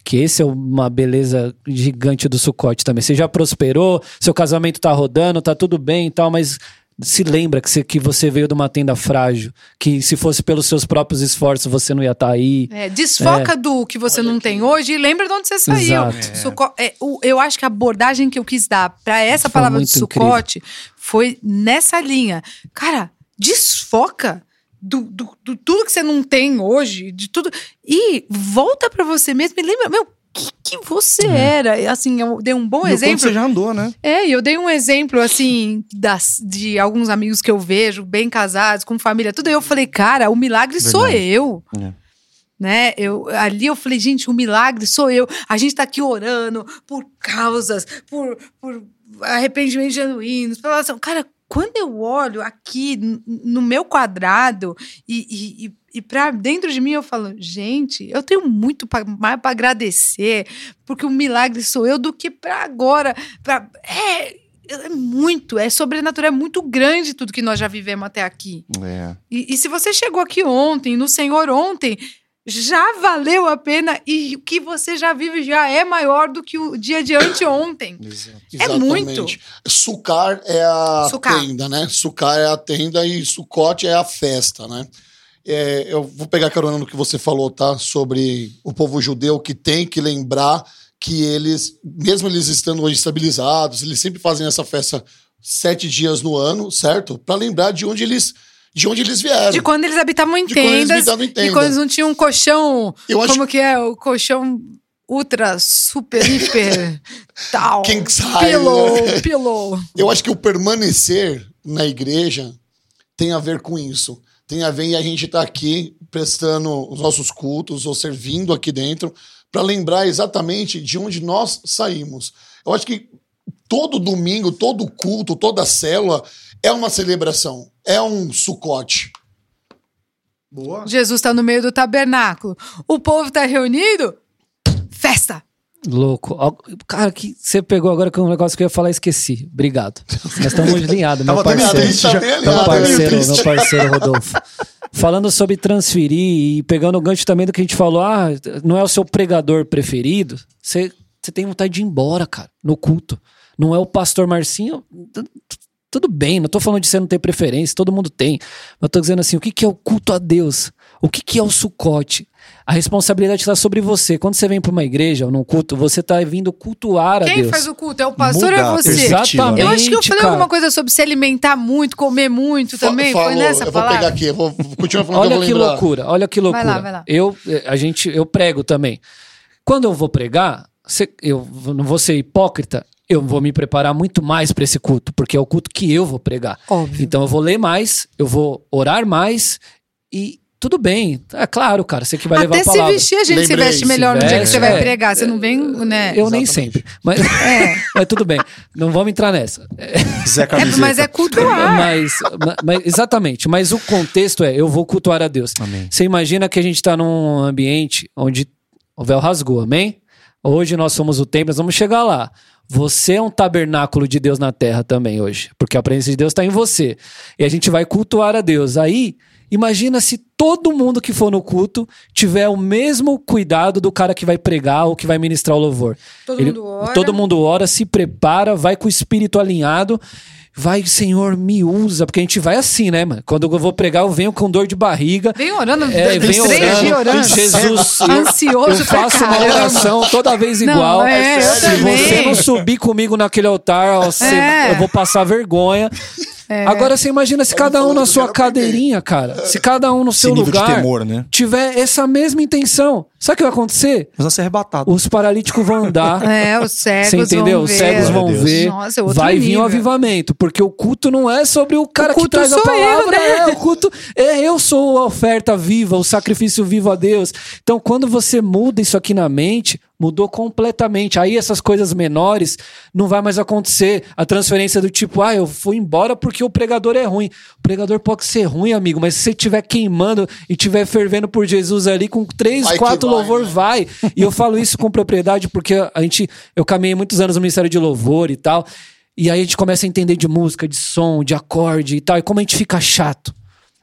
Que esse é uma beleza gigante do sucote também. Você já prosperou, seu casamento tá rodando, tá tudo bem e tal, mas se lembra que você, que você veio de uma tenda frágil, que se fosse pelos seus próprios esforços você não ia estar aí. É, desfoca do que você não tem hoje e lembra de onde você saiu. Exato. Suco- é, o- eu acho que a abordagem que eu quis dar pra essa Foi palavra de muito sucote foi nessa linha. Cara, desfoca do, do, do tudo que você não tem hoje, de tudo. E volta pra você mesmo e lembra, meu, que, que você era. Assim, eu dei um bom exemplo. você já andou, né? É, e eu dei um exemplo, assim, das, de alguns amigos que eu vejo, bem casados, com família, tudo. E eu falei, cara, o milagre sou Verdade. eu. É. Né? Eu, ali eu falei, gente, o milagre sou eu. A gente tá aqui orando por causas, por, por arrependimentos genuínos. pela oração. Cara, quando eu olho aqui no meu quadrado e, e, e, pra dentro de mim eu falo, gente, eu tenho muito pra- mais para agradecer, porque o milagre sou eu do que pra agora. Pra, é, é muito, é sobrenatural, é muito grande tudo que nós já vivemos até aqui. É. E, e se você chegou aqui ontem, no Senhor ontem, já valeu a pena e o que você já vive já é maior do que o dia de anteontem. *coughs* É muito. Sucar é a Sucar. tenda, né? Sucar é a tenda e sucote é a festa, né? É, eu vou pegar carona no que você falou, tá? Sobre o povo judeu que tem que lembrar que eles, mesmo eles estando hoje estabilizados, eles sempre fazem essa festa sete dias no ano, certo? Para lembrar de onde eles, de onde eles vieram. De quando eles habitavam em De quando eles tendas, habitavam em e tenda. quando eles não tinham um colchão, Eu acho como que é? O colchão ultra, super, hiper, *laughs* tal. King size, Pillow, né? pillow. Eu acho que o permanecer na igreja tem a ver com isso. Tem a ver e a gente tá aqui prestando os nossos cultos ou servindo aqui dentro para lembrar exatamente de onde nós saímos. Eu acho que todo domingo, todo culto, toda célula é uma celebração, é um sucote. Boa. Jesus está no meio do tabernáculo. O povo está reunido. Festa. Louco. Cara, que você pegou agora que é um negócio que eu ia falar e esqueci. Obrigado. Nós estamos *laughs* alinhados, meu parceiro. triste Meu parceiro, triste. meu parceiro Rodolfo. Falando sobre transferir e pegando o gancho também do que a gente falou, ah, não é o seu pregador preferido, você você tem vontade de ir embora, cara, no culto. Não é o pastor Marcinho, tudo bem, não tô falando de você não ter preferência, todo mundo tem. Eu tô dizendo assim, o que, que é o culto a Deus? O que, que é o sucote? A responsabilidade está sobre você. Quando você vem para uma igreja ou num culto, você tá vindo cultuar a Quem Deus. faz o culto? É o pastor ou é você? Exatamente. Eu acho que eu falei cara. alguma coisa sobre se alimentar muito, comer muito Fa- também. falou, Foi nessa eu vou palavra? pegar aqui, eu vou continuar falando que eu Olha vou que lembrar. loucura, olha que loucura. lá, vai lá. Eu, eh, a gente, eu prego também. Quando eu vou pregar, eu não vou ser hipócrita, eu vou me preparar muito mais para esse culto, porque é o culto que eu vou pregar. Óbvio. Então eu vou ler mais, eu vou orar mais e tudo bem. É claro, cara, você que vai levar Até a se palavra. vestir, a gente se Lembrei, veste se melhor no dia que veste, você vai é. pregar. Você não vem, né? Eu nem Exatamente. sempre. Mas, É. *laughs* mas tudo bem. Não vamos entrar nessa. Zé É, Camiseta. mas é cultuar. *laughs* Mas, ma- mas- exatamente, mas o contexto é eu vou cultuar a Deus. Amém. Você imagina que a gente está num ambiente onde o véu rasgou, amém? Hoje nós somos o templo, nós vamos chegar lá. Você é um tabernáculo de Deus na terra também hoje, porque a presença de Deus está em você. E a gente vai cultuar a Deus. Aí, imagina se todo mundo que for no culto tiver o mesmo cuidado do cara que vai pregar ou que vai ministrar o louvor. Todo Ele- mundo ora. Todo mundo ora, se prepara, vai com o espírito alinhado. Vai, Senhor, me usa. Porque a gente vai assim, né, mano? Quando eu vou pregar, eu venho com dor de barriga. Vem orando, É, vem três orando. dias orando. Jesus, eu, Ansioso eu faço uma oração toda vez Não, igual. é, eu Se você não subir comigo naquele altar, ó, você- É. eu vou passar vergonha. Agora você imagina se cada um na sua cadeirinha, cara. Se cada um no seu lugar temor, né? tiver essa mesma intenção. Sabe o que vai acontecer? Mas vai ser arrebatado. Os paralíticos vão andar. *laughs* É, os cegos Você entendeu? vão Os ver. cegos vão ver. Nossa, é outro vai vir nível. o avivamento, porque o culto não é sobre o cara O culto que traz a sou eu, palavra. né? É, o culto é eu sou a oferta viva, o sacrifício vivo a Deus. Então, quando você muda isso aqui na mente, mudou completamente. Aí essas coisas menores não vai mais acontecer. A transferência do tipo, ah, eu fui embora porque o pregador é ruim. O pregador pode ser ruim, amigo, mas se você estiver queimando e estiver fervendo por Jesus ali com três, Vai quatro vai, louvor, né? vai. E eu falo isso com propriedade porque a gente, eu caminhei muitos anos no Ministério de Louvor e tal. E aí a gente começa a entender de música, de som, de acorde e tal. E como a gente fica chato.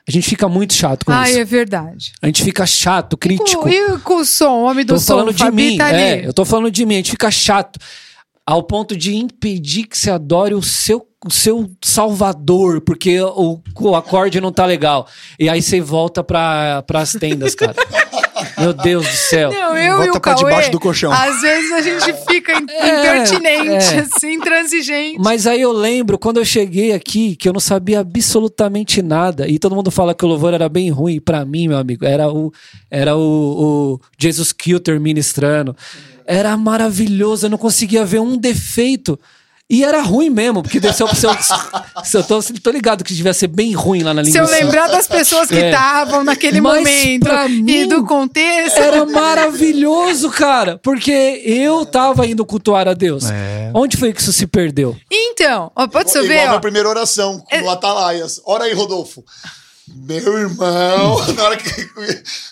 A gente fica muito chato com Ai, isso. é verdade. A gente fica chato, crítico. E com o som, o homem do Tô som, falando o de Fabi mim, tá é, eu tô falando de mim, a gente fica chato ao ponto de impedir que você adore o seu, o seu salvador, porque o, o acorde não tá legal. E aí você volta para as tendas, cara. *laughs* Meu Deus do céu. Não, eu Volta e o pra Cauê, debaixo do colchão. às vezes a gente fica *laughs* É, impertinente, é. assim, intransigente. Mas aí eu lembro quando eu cheguei aqui que eu não sabia absolutamente nada e todo mundo fala que o louvor era bem ruim. Pra mim, meu amigo, era o era o, o Jesus Kilter ministrando. Era maravilhoso, eu não conseguia ver um defeito. E era ruim mesmo, porque se eu, se eu, se eu tô, tô ligado que devia ser bem ruim lá na Se eu lembrar das pessoas que É. estavam naquele Mas momento pra e mim, do contexto. Era maravilhoso, cara, porque eu tava indo cultuar a Deus. É. Onde foi que isso se perdeu? Então, ó, pode Igual ver, a ó. minha primeira oração no Atalaias. Ora aí, Rodolfo. Meu irmão, *laughs* na hora que,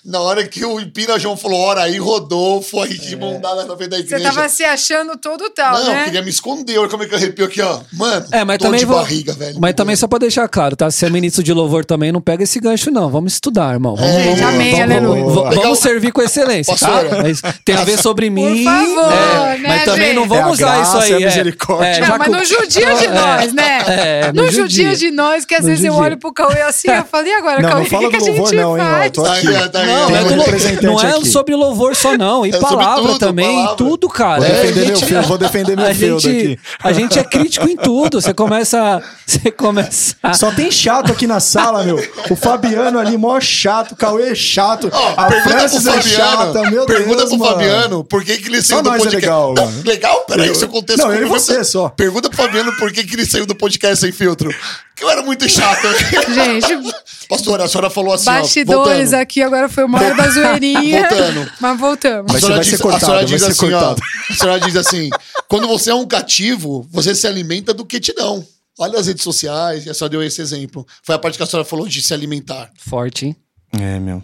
na hora que o Pina João falou, ora aí, Rodolfo, aí de mão dada na frente da Você igreja. tava se achando todo tal, Não, eu né? queria me esconder. Olha como é que eu arrepio aqui, ó. Mano, É, mas também de vou, barriga, velho. Mas também só pra deixar claro, tá? Se é ministro de louvor também, não pega esse gancho não. Vamos estudar, irmão. Vamos, É, vamos, amém, vamos, aleluia. vamos- vamos servir com excelência, tá? Mas tem a ver sobre mim. favor, é, né, mas também não gente? vamos É usar graça, isso aí. é é. misericórdia. É, Não, mas não judia de *laughs* É, nós, né? é, não não judia de nós, que às Não vezes eu olho pro Cauê assim e eu *laughs* falo, e agora, Não, não fala do gente louvor, não, hein? Tô Tá aqui. aí, tá aí, Não, é um do não é aqui. sobre louvor só, não. E É palavra tudo, também, palavra. e tudo, cara. Vou É, defender a meu gente- filho, vou defender meu gente, aqui. A gente é crítico em tudo. Você começa. Você começa. Só tem chato aqui na sala, meu. O Fabiano ali, mó chato. O Cauê é chato. Ó, a Francis é Fabiano. chata. Meu pergunta Deus, pro mano. Fabiano por que, que ele saiu Só do é podcast. legal, Não, mano. legal? Peraí, seu contexto. Não, eu e você só. Pergunta pro Fabiano por que, que ele saiu do podcast sem filtro. Eu era muito chato. *laughs* Gente, Pastora, a senhora falou assim, ó, bastidores voltando. aqui, agora foi uma hora da zoeirinha. Voltando. Mas voltamos. A Vai ser- senhora vai diz, ser cortado, a senhora vai diz ser assim, ó. cortado. A senhora diz assim: quando você é um cativo, você se alimenta do que te dão. Olha as redes sociais, e a senhora deu esse exemplo. Foi a parte que a senhora falou de se alimentar. Forte, hein? É, meu.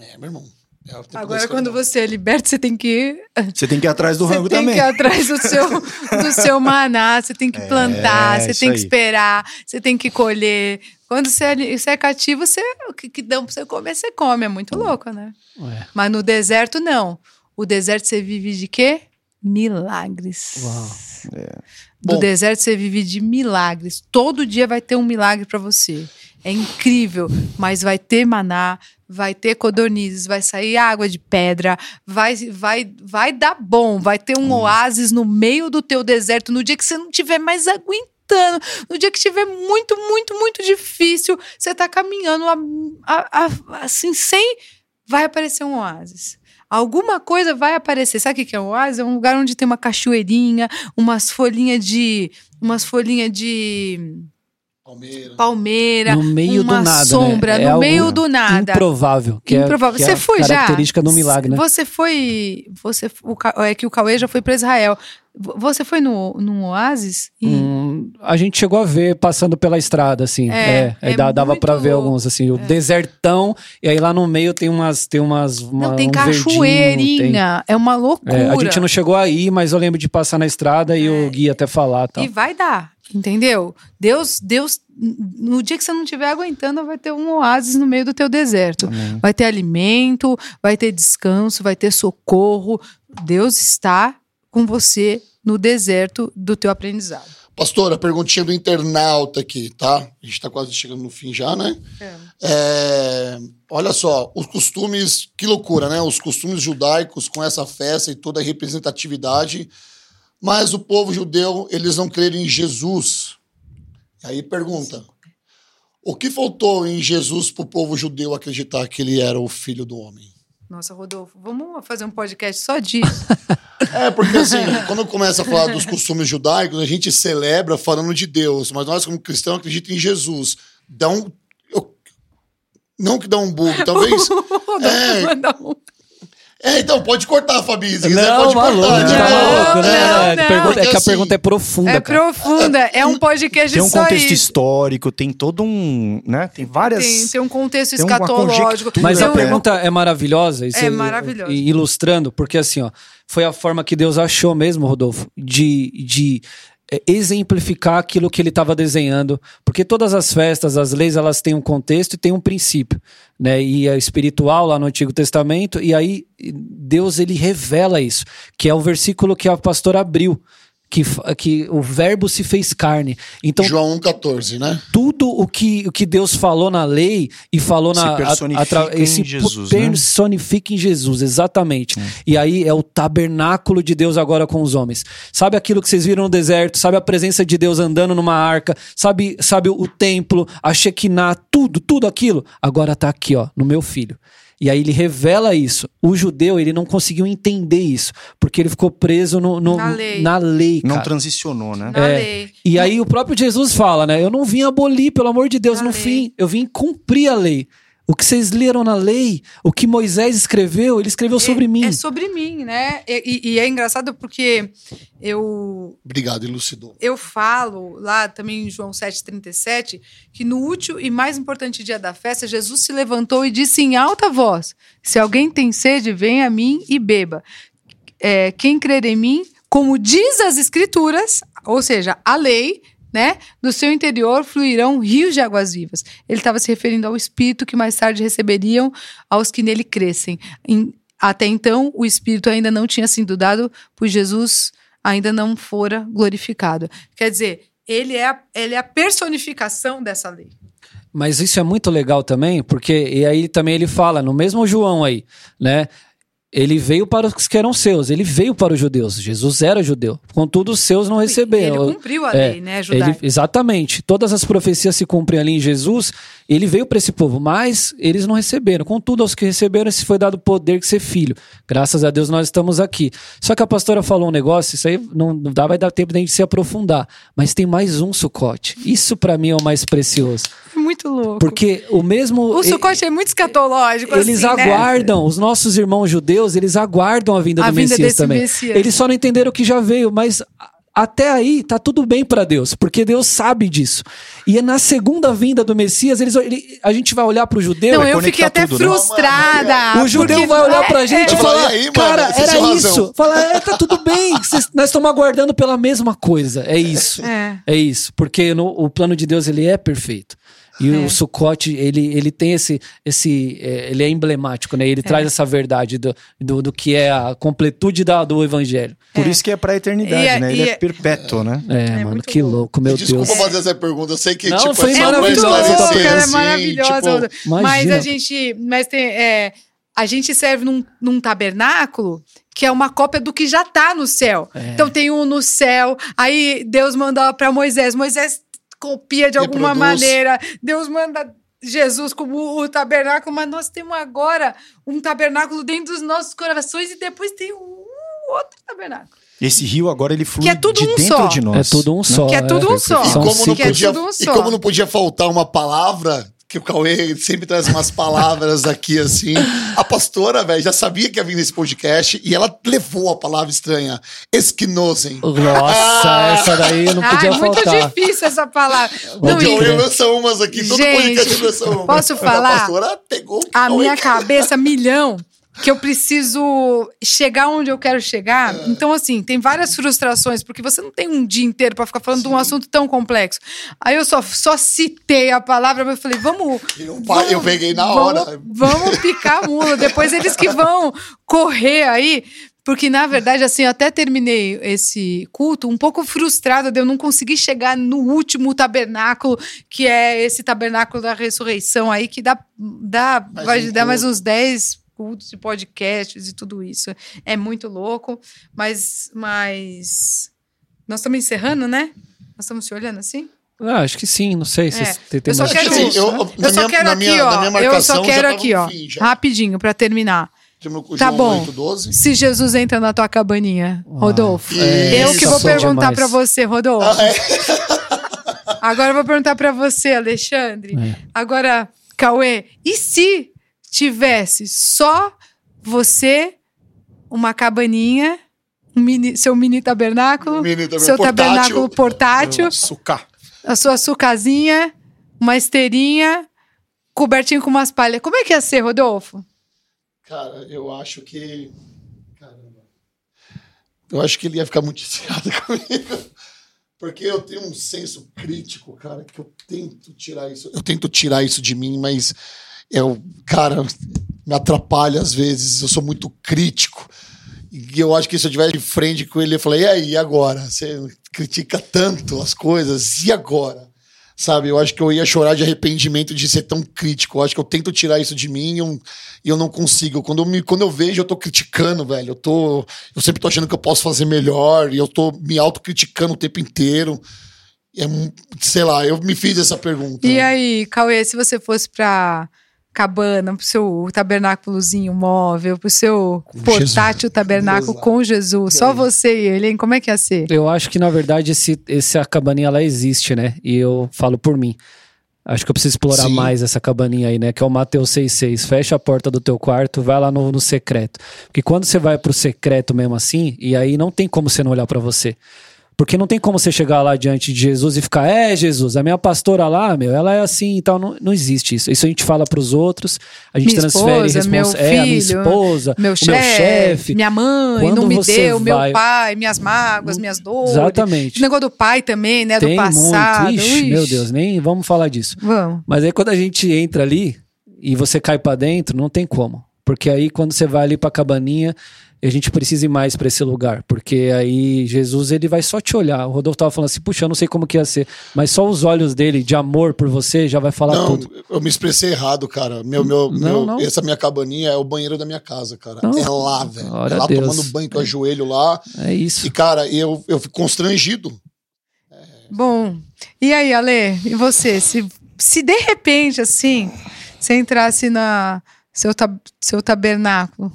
É, meu irmão. É Agora, quando você é liberto, você tem que Você tem que ir atrás do Você rango tem também. que ir atrás do seu, do seu *laughs* maná, você tem que plantar, você isso tem que aí. esperar, você tem que colher. Quando você é, você é cativo, você, o que, que dão pra você comer, você come. É muito louco, né? É. Mas no deserto, não. O deserto você vive de quê? milagres. Uau. Do Bom. deserto você vive de milagres. Todo dia vai ter um milagre para você. É incrível, mas vai ter maná, vai ter codornizes, vai sair água de pedra, vai, vai, vai dar bom, vai ter um oásis no meio do teu deserto no dia que você não tiver mais aguentando, no dia que tiver muito, muito, muito difícil, você tá caminhando a- a- a- assim sem vai aparecer um oásis. Alguma coisa vai aparecer. Sabe o que que é um oásis? É um lugar onde tem uma cachoeirinha, umas folhinhas de. Umas folhinhas de Palmeiras. palmeira, No meio uma do nada, né? sombra, É no algo meio do nada. Improvável. Que é- Improvável. que é Você a foi já? Característica do milagre, né? Você foi. Você, o, é que o Cauê já foi para Israel. Você foi no, num oásis? E- Hum, a gente chegou a ver passando pela estrada, assim. É, É, é dá- dava muito pra ver alguns, assim. O desertão, e aí lá no meio tem umas. Tem umas uma, não, tem um verdinho, tem- cachoeirinha. É uma loucura. É, a gente não chegou aí, mas eu lembro de passar na estrada e o guia até falar, tá? É. E vai dar, entendeu? Deus, Deus, no dia que você não estiver aguentando, vai ter um oásis no meio do teu deserto. Vai ter alimento, vai ter descanso, vai ter socorro. Deus está com você no deserto do teu aprendizado. Pastora, perguntinha do internauta aqui, tá? A gente tá quase chegando no fim já, né? É, olha só, os costumes, que loucura, né? Os costumes judaicos com essa festa e toda a representatividade, mas o povo judeu, eles não creram em Jesus. Aí pergunta: o que faltou em Jesus para o povo judeu acreditar que ele era o filho do homem? Nossa, Rodolfo, vamos fazer um podcast só disso. *laughs* É, porque assim, quando começa a falar dos costumes judaicos, a gente celebra falando de Deus, mas nós, como cristãos, acreditamos em Jesus. Dá um. eu- não que dá um bug, talvez. *laughs* É. É, então, pode cortar, Fabi. Se quiser, Não, pode maluco, cortar. tá tipo, maluco, né? não, É, não. pergunta- é que a assim, pergunta é profunda, É cara. profunda, é um podcast Tem um contexto isso. histórico, tem todo um. né? Tem várias. Tem, tem um contexto tem escatológico. Mas a um- pergunta é maravilhosa. e É maravilhosa. e Ilustrando, porque assim, ó, foi a forma que Deus achou mesmo, Rodolfo, de, de exemplificar aquilo que ele estava desenhando. Porque todas as festas, as leis, elas têm um contexto e têm um princípio. Né? E é espiritual lá no Antigo Testamento, e aí Deus ele revela isso, que é o versículo que a pastora abriu. Que, que o verbo se fez carne. Então, João 1,14, né? tudo o que, o que Deus falou na lei e falou Se na personifica em esse Jesus, né? personifica em Jesus, exatamente. E aí é o tabernáculo de Deus agora com os homens. Sabe aquilo que vocês viram no deserto? Sabe a presença de Deus andando numa arca? Sabe, sabe o templo, a Shekinah, tudo, tudo aquilo? Agora tá aqui, ó, no meu filho. E aí ele revela isso. O judeu, ele não conseguiu entender isso, porque ele ficou preso no, no- Na lei. na lei, Não transicionou, né? Na É. lei. E aí o próprio Jesus fala, né? Eu não vim abolir, pelo amor de Deus, A no lei. fim. Eu vim cumprir a lei. O que vocês leram na lei, o que Moisés escreveu, ele escreveu sobre mim. É sobre mim, né? E, e- e é engraçado porque eu Obrigado, elucidou. eu falo lá também em João 7,37 que no último e mais importante dia da festa, Jesus se levantou e disse em alta voz: Se alguém tem sede, venha a mim e beba. É, quem crer em mim, como diz as Escrituras, ou seja, a lei, né? Do seu interior fluirão rios de águas vivas. Ele estava se referindo ao Espírito que mais tarde receberiam aos que nele crescem. Em- até então, o Espírito ainda não tinha sido dado, pois Jesus ainda não fora glorificado. Quer dizer, ele é a, ele é a personificação dessa lei. Mas isso é muito legal também, porque e aí também ele fala, no mesmo João aí, né? Ele veio para os que eram seus, ele veio para os judeus. Jesus era judeu. Contudo, os seus não receberam. Ele cumpriu a É, lei, né, Ele- judaica? exatamente. Todas as profecias se cumprem ali em Jesus. Ele veio para esse povo, mas eles não receberam. Contudo, aos que receberam, se foi dado o poder de ser filho. Graças a Deus nós estamos aqui. Só que a pastora falou um negócio, isso aí não, não dá, vai dar tempo de a gente se aprofundar. Mas tem mais um sucote. Isso para mim é o mais precioso. É muito louco. Porque o mesmo. o sucote é muito escatológico. Eles assim, né? aguardam, os nossos irmãos judeus, eles aguardam a vinda A do vinda Messias desse também. Messias. Eles só não entenderam que já veio, mas a- até aí tá tudo bem para Deus, porque Deus sabe disso. E é na segunda vinda do Messias, eles, ele- a gente vai olhar pro judeu. Não, vai eu fiquei até tudo, né? frustrada. o judeu vai olhar pra é, gente é, e Vai falar, falar, "E aí, mano, cara, vocês era isso. razão." Fala, é, tá tudo bem, vocês- nós estamos aguardando pela mesma coisa. É isso. É. É isso, porque no- o plano de Deus ele é perfeito. E É. o Sukkot, ele, ele tem esse, esse é, ele é emblemático, né? Ele traz essa verdade do, do, do que é a completude da, do evangelho. Por É. isso que é pra eternidade, E é- né? Ele e é é- perpétuo, né? É, mano, que louco. louco, meu Desculpa Deus. fazer essa pergunta, eu sei que Não, tipo, foi é só É muito maravilhoso, louco, é assim, maravilhosa. tipo, mas Imagina. a gente, mas tem, é, a gente serve num, num tabernáculo que é uma cópia do que já tá no céu. É. Então tem um no céu, aí Deus manda para Moisés, Moisés copia de alguma Reproduz. maneira, Deus manda Jesus como o tabernáculo, mas nós temos agora um tabernáculo dentro dos nossos corações e depois tem um outro tabernáculo. Esse rio agora ele flui Que é tudo de um dentro só. de É nós. tudo um só. Que é tudo um só. E como, não é podia, tudo e só. como não podia faltar uma palavra, que o Cauê sempre traz umas palavras aqui assim. A pastora, velho, já sabia que ia vir nesse podcast e ela levou a palavra estranha. Esquinosen. Nossa, essa daí não podia Ai, muito faltar. difícil essa palavra. O Não, Cauê e- lança umas aqui, todo Gente, podcast lança uma. posso falar? A pastora pegou o a Cauê. minha cabeça milhão que eu preciso chegar onde eu quero chegar. É. Então, assim, tem várias frustrações, porque você não tem um dia inteiro pra ficar falando de um assunto tão complexo. Aí eu só, só citei a palavra, mas eu falei, vamos. Eu, pa- eu peguei na hora. Vamos, vamos picar a mula. Depois eles que vão correr aí. Porque, na verdade, assim, eu até terminei esse culto um pouco frustrada de eu não conseguir chegar no último tabernáculo, que é esse tabernáculo da ressurreição aí, que dá, dá Mais vai um dar mais uns 10 cultos de podcasts e tudo isso. É muito louco, mas, mas nós estamos encerrando, né? Nós estamos se olhando assim? Ah, acho que sim, não sei. se É. tem, tem Eu só mais- quero, Assim, eu- só minha- quero aqui, minha- ó. na minha eu só quero aqui, ó. fim. Rapidinho, pra terminar. Tá bom. 8, 12. Se Jesus entra na tua cabaninha, Rodolfo. é, eu que vou perguntar pra você, Rodolfo. Ah, é. Agora eu vou perguntar pra você, Alexandre. É. Agora, Cauê, e se tivesse só você, uma cabaninha, um mini- seu mini tabernáculo, mini tabernáculo seu portátil. tabernáculo portátil, a sua sucazinha, uma esteirinha, cobertinho com umas palhas. Como é que ia ser, Rodolfo? Cara, eu acho que. Caramba. Eu acho que ele ia ficar muito *laughs* chateado comigo. Porque eu tenho um senso crítico, cara, que eu tento tirar isso. Eu tento tirar isso de mim, mas eu, cara, me atrapalha às vezes. Eu sou muito crítico. E eu acho que se eu tivesse de frente com ele, eu falei, e aí, agora? Você critica tanto as coisas, e agora? Sabe, eu acho que eu ia chorar de arrependimento de ser tão crítico. Eu acho que eu tento tirar isso de mim e eu, eu não consigo. Quando eu, me, quando eu vejo, eu tô criticando, velho. Eu, tô, eu sempre tô achando que eu posso fazer melhor e eu tô me autocriticando o tempo inteiro. É, sei lá, eu me fiz essa pergunta. E aí, Cauê, se você fosse pra cabana, pro seu tabernáculozinho móvel, pro seu portátil tabernáculo Jesus. com Jesus, só você e ele, hein? Como é que ia ser? Eu acho que, na verdade, esse, essa cabaninha ela existe, né? E eu falo por mim. Acho que eu preciso explorar Sim. mais essa cabaninha aí, né? Que é o Mateus 6,6. Fecha a porta do teu quarto, vai lá no, no secreto. Porque quando você vai pro secreto mesmo assim, e aí não tem como você não olhar pra você. Porque não tem como você chegar lá diante de Jesus e ficar, é, Jesus, a minha pastora lá, meu, ela é assim e tal. Não, não existe isso. Isso a gente fala pros outros, a gente Minha transfere esposa, meu respons- é, a minha filho, esposa, Meu chefe, meu chefe. minha mãe Quando não me você deu, meu vai- pai, minhas mágoas, minhas dores. Exatamente. O negócio do pai também, né? Tem do passado. muito. Ixi, Ixi. meu Deus, nem vamos falar disso. Vamos. Mas aí quando a gente entra ali e você cai pra dentro, não tem como. Porque aí quando você vai ali pra cabaninha, a gente precisa ir mais pra esse lugar. Porque aí Jesus, ele vai só te olhar. O Rodolfo tava falando assim, puxa, eu não sei como que ia ser. Mas só os olhos dele, de amor por você, já vai falar Não, tudo. eu me expressei errado, cara. Meu, meu, Não, meu- não. Essa minha cabaninha é o banheiro da minha casa, cara. Não. É lá, velho. É lá a Deus. tomando banho com o ajoelho lá. É isso. E, cara, eu, eu fico constrangido. Bom, e aí, Ale, e você? Se, se de repente, assim, você entrasse na seu, tab- seu tabernáculo,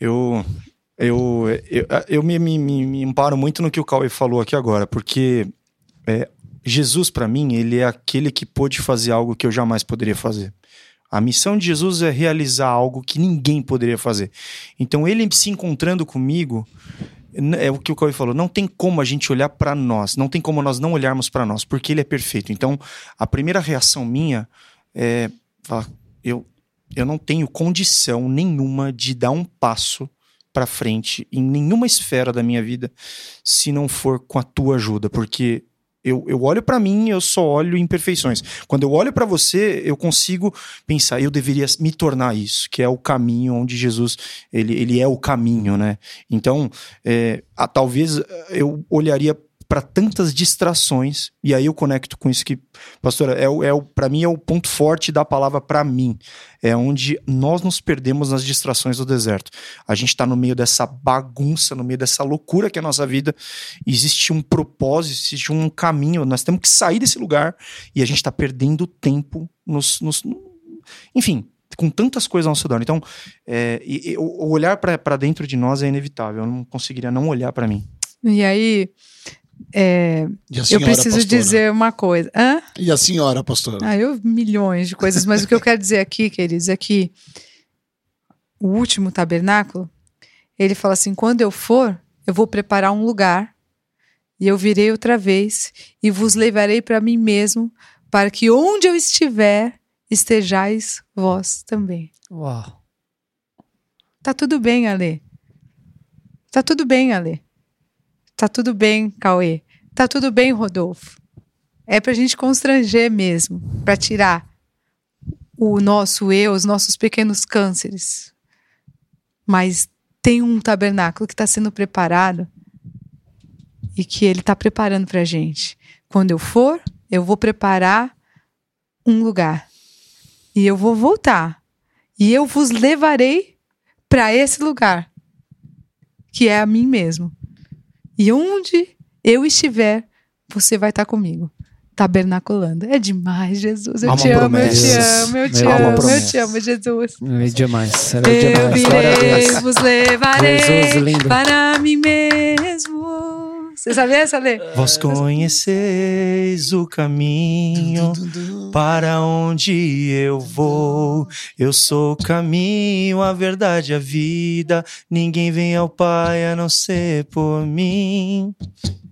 Eu, eu, eu, eu me, me, me, amparo muito no que o Cauê falou aqui agora, porque é, Jesus, para mim, ele é aquele que pôde fazer algo que eu jamais poderia fazer. A missão de Jesus é realizar algo que ninguém poderia fazer. Então, ele se encontrando comigo, é o que o Cauê falou, não tem como a gente olhar para nós, não tem como nós não olharmos para nós, porque ele é perfeito. Então, a primeira reação minha é falar, eu, eu não tenho condição nenhuma de dar um passo para frente em nenhuma esfera da minha vida se não for com a tua ajuda, porque Eu, eu olho pra mim, eu só olho imperfeições. Quando eu olho pra você, eu consigo pensar, eu deveria me tornar isso, que é o caminho onde Jesus, ele, ele é o caminho, né? Então, é, a- talvez eh, eu olharia para tantas distrações, e aí eu conecto com isso que, pastora, é, o- é, o- pra mim é o ponto forte da palavra pra mim. É onde nós nos perdemos nas distrações do deserto. A gente tá no meio dessa bagunça, no meio dessa loucura que é a nossa vida. Existe um propósito, existe um caminho. Nós temos que sair desse lugar e a gente tá perdendo tempo nos. nos enfim, com tantas coisas ao nosso redor. Então, é, e- e o olhar para dentro de nós é inevitável. Eu não conseguiria não olhar para mim. E aí, é, eu preciso pastora? dizer uma coisa. Hã? E a senhora, pastora? Ah, eu milhões de coisas, mas o que eu quero dizer aqui, queridos, é que o último tabernáculo, ele fala assim: quando eu for, eu vou preparar um lugar, e eu virei outra vez, e vos levarei para mim mesmo, para que onde eu estiver, estejais vós também. Uau. Tá tudo bem, Ale. Tá tudo bem, Ale. Tá tudo bem, Cauê. Tá tudo bem, Rodolfo. É pra gente constranger mesmo, pra tirar o nosso eu, os nossos pequenos cânceres. Mas tem um tabernáculo que está sendo preparado e que ele está preparando pra gente. Quando eu for, eu vou preparar um lugar. E eu vou voltar. E eu vos levarei para esse lugar, que é a mim mesmo. E onde eu estiver, você vai estar comigo, tabernaculando. É demais, Jesus. Eu te amo, eu te amo, eu te amo, eu promessa. te amo, Jesus. É demais. Eu demais. Virei, Deus. vos levarei Jesus lindo. para mim mesmo. Você sabia essa, Lê? Vós conheceis o caminho para onde eu vou. Eu sou o caminho, a verdade, a vida. Ninguém vem ao Pai a não ser por mim.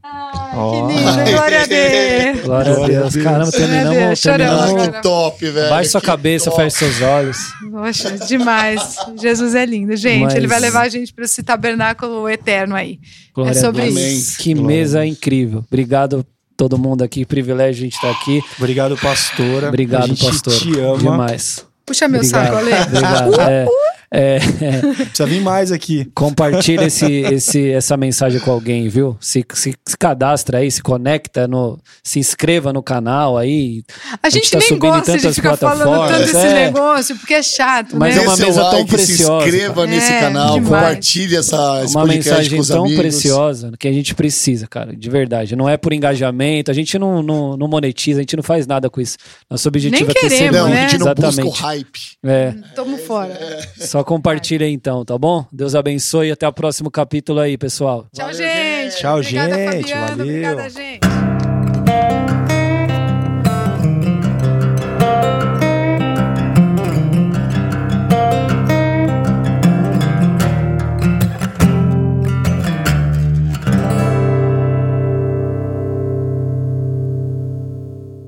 Ai, que lindo, glória a Deus. *laughs* Glória a Deus. Caramba, terminamos. Deus, choramos. Terminamos. que top, velho. Baixe sua cabeça, top. feche seus olhos. Poxa, demais. Jesus é lindo. Gente, Mas- ele vai levar a gente para esse tabernáculo eterno aí. Glória É sobre a Deus. isso. Que Glória. mesa incrível. Obrigado todo mundo aqui. Privilégio a gente estar aqui. Obrigado, pastora. a Obrigado, gente pastor. te ama. Demais. Puxa meu Obrigado. saco, Ale. Obrigado. *laughs* É, é, é, Precisa vir mais aqui. compartilha esse, *laughs* esse, essa mensagem com alguém, viu? Se, se, se cadastra aí, se conecta, no, se inscreva no canal aí. A gente, gente tá nem gosta de ficar falando tanto desse é. negócio, porque é chato, Mas né? é uma seu mesa tão like, preciosa, Se inscreva cara. nesse É, canal, demais. compartilhe essa, esse Uma mensagem com os tão amigos. preciosa que a gente precisa, cara, de verdade. Não é por engajamento, a gente não, não, não monetiza, a gente não faz nada com isso. Nosso objetivo Nem é crescer queremos, Não, né? a gente não busca o Exatamente. hype. É, Tamo fora. Só compartilha aí então, tá bom? Deus abençoe e até o próximo capítulo aí, pessoal. Tchau, Valeu, gente. Tchau, Obrigada, gente. Fabiano. Valeu. Obrigada, gente.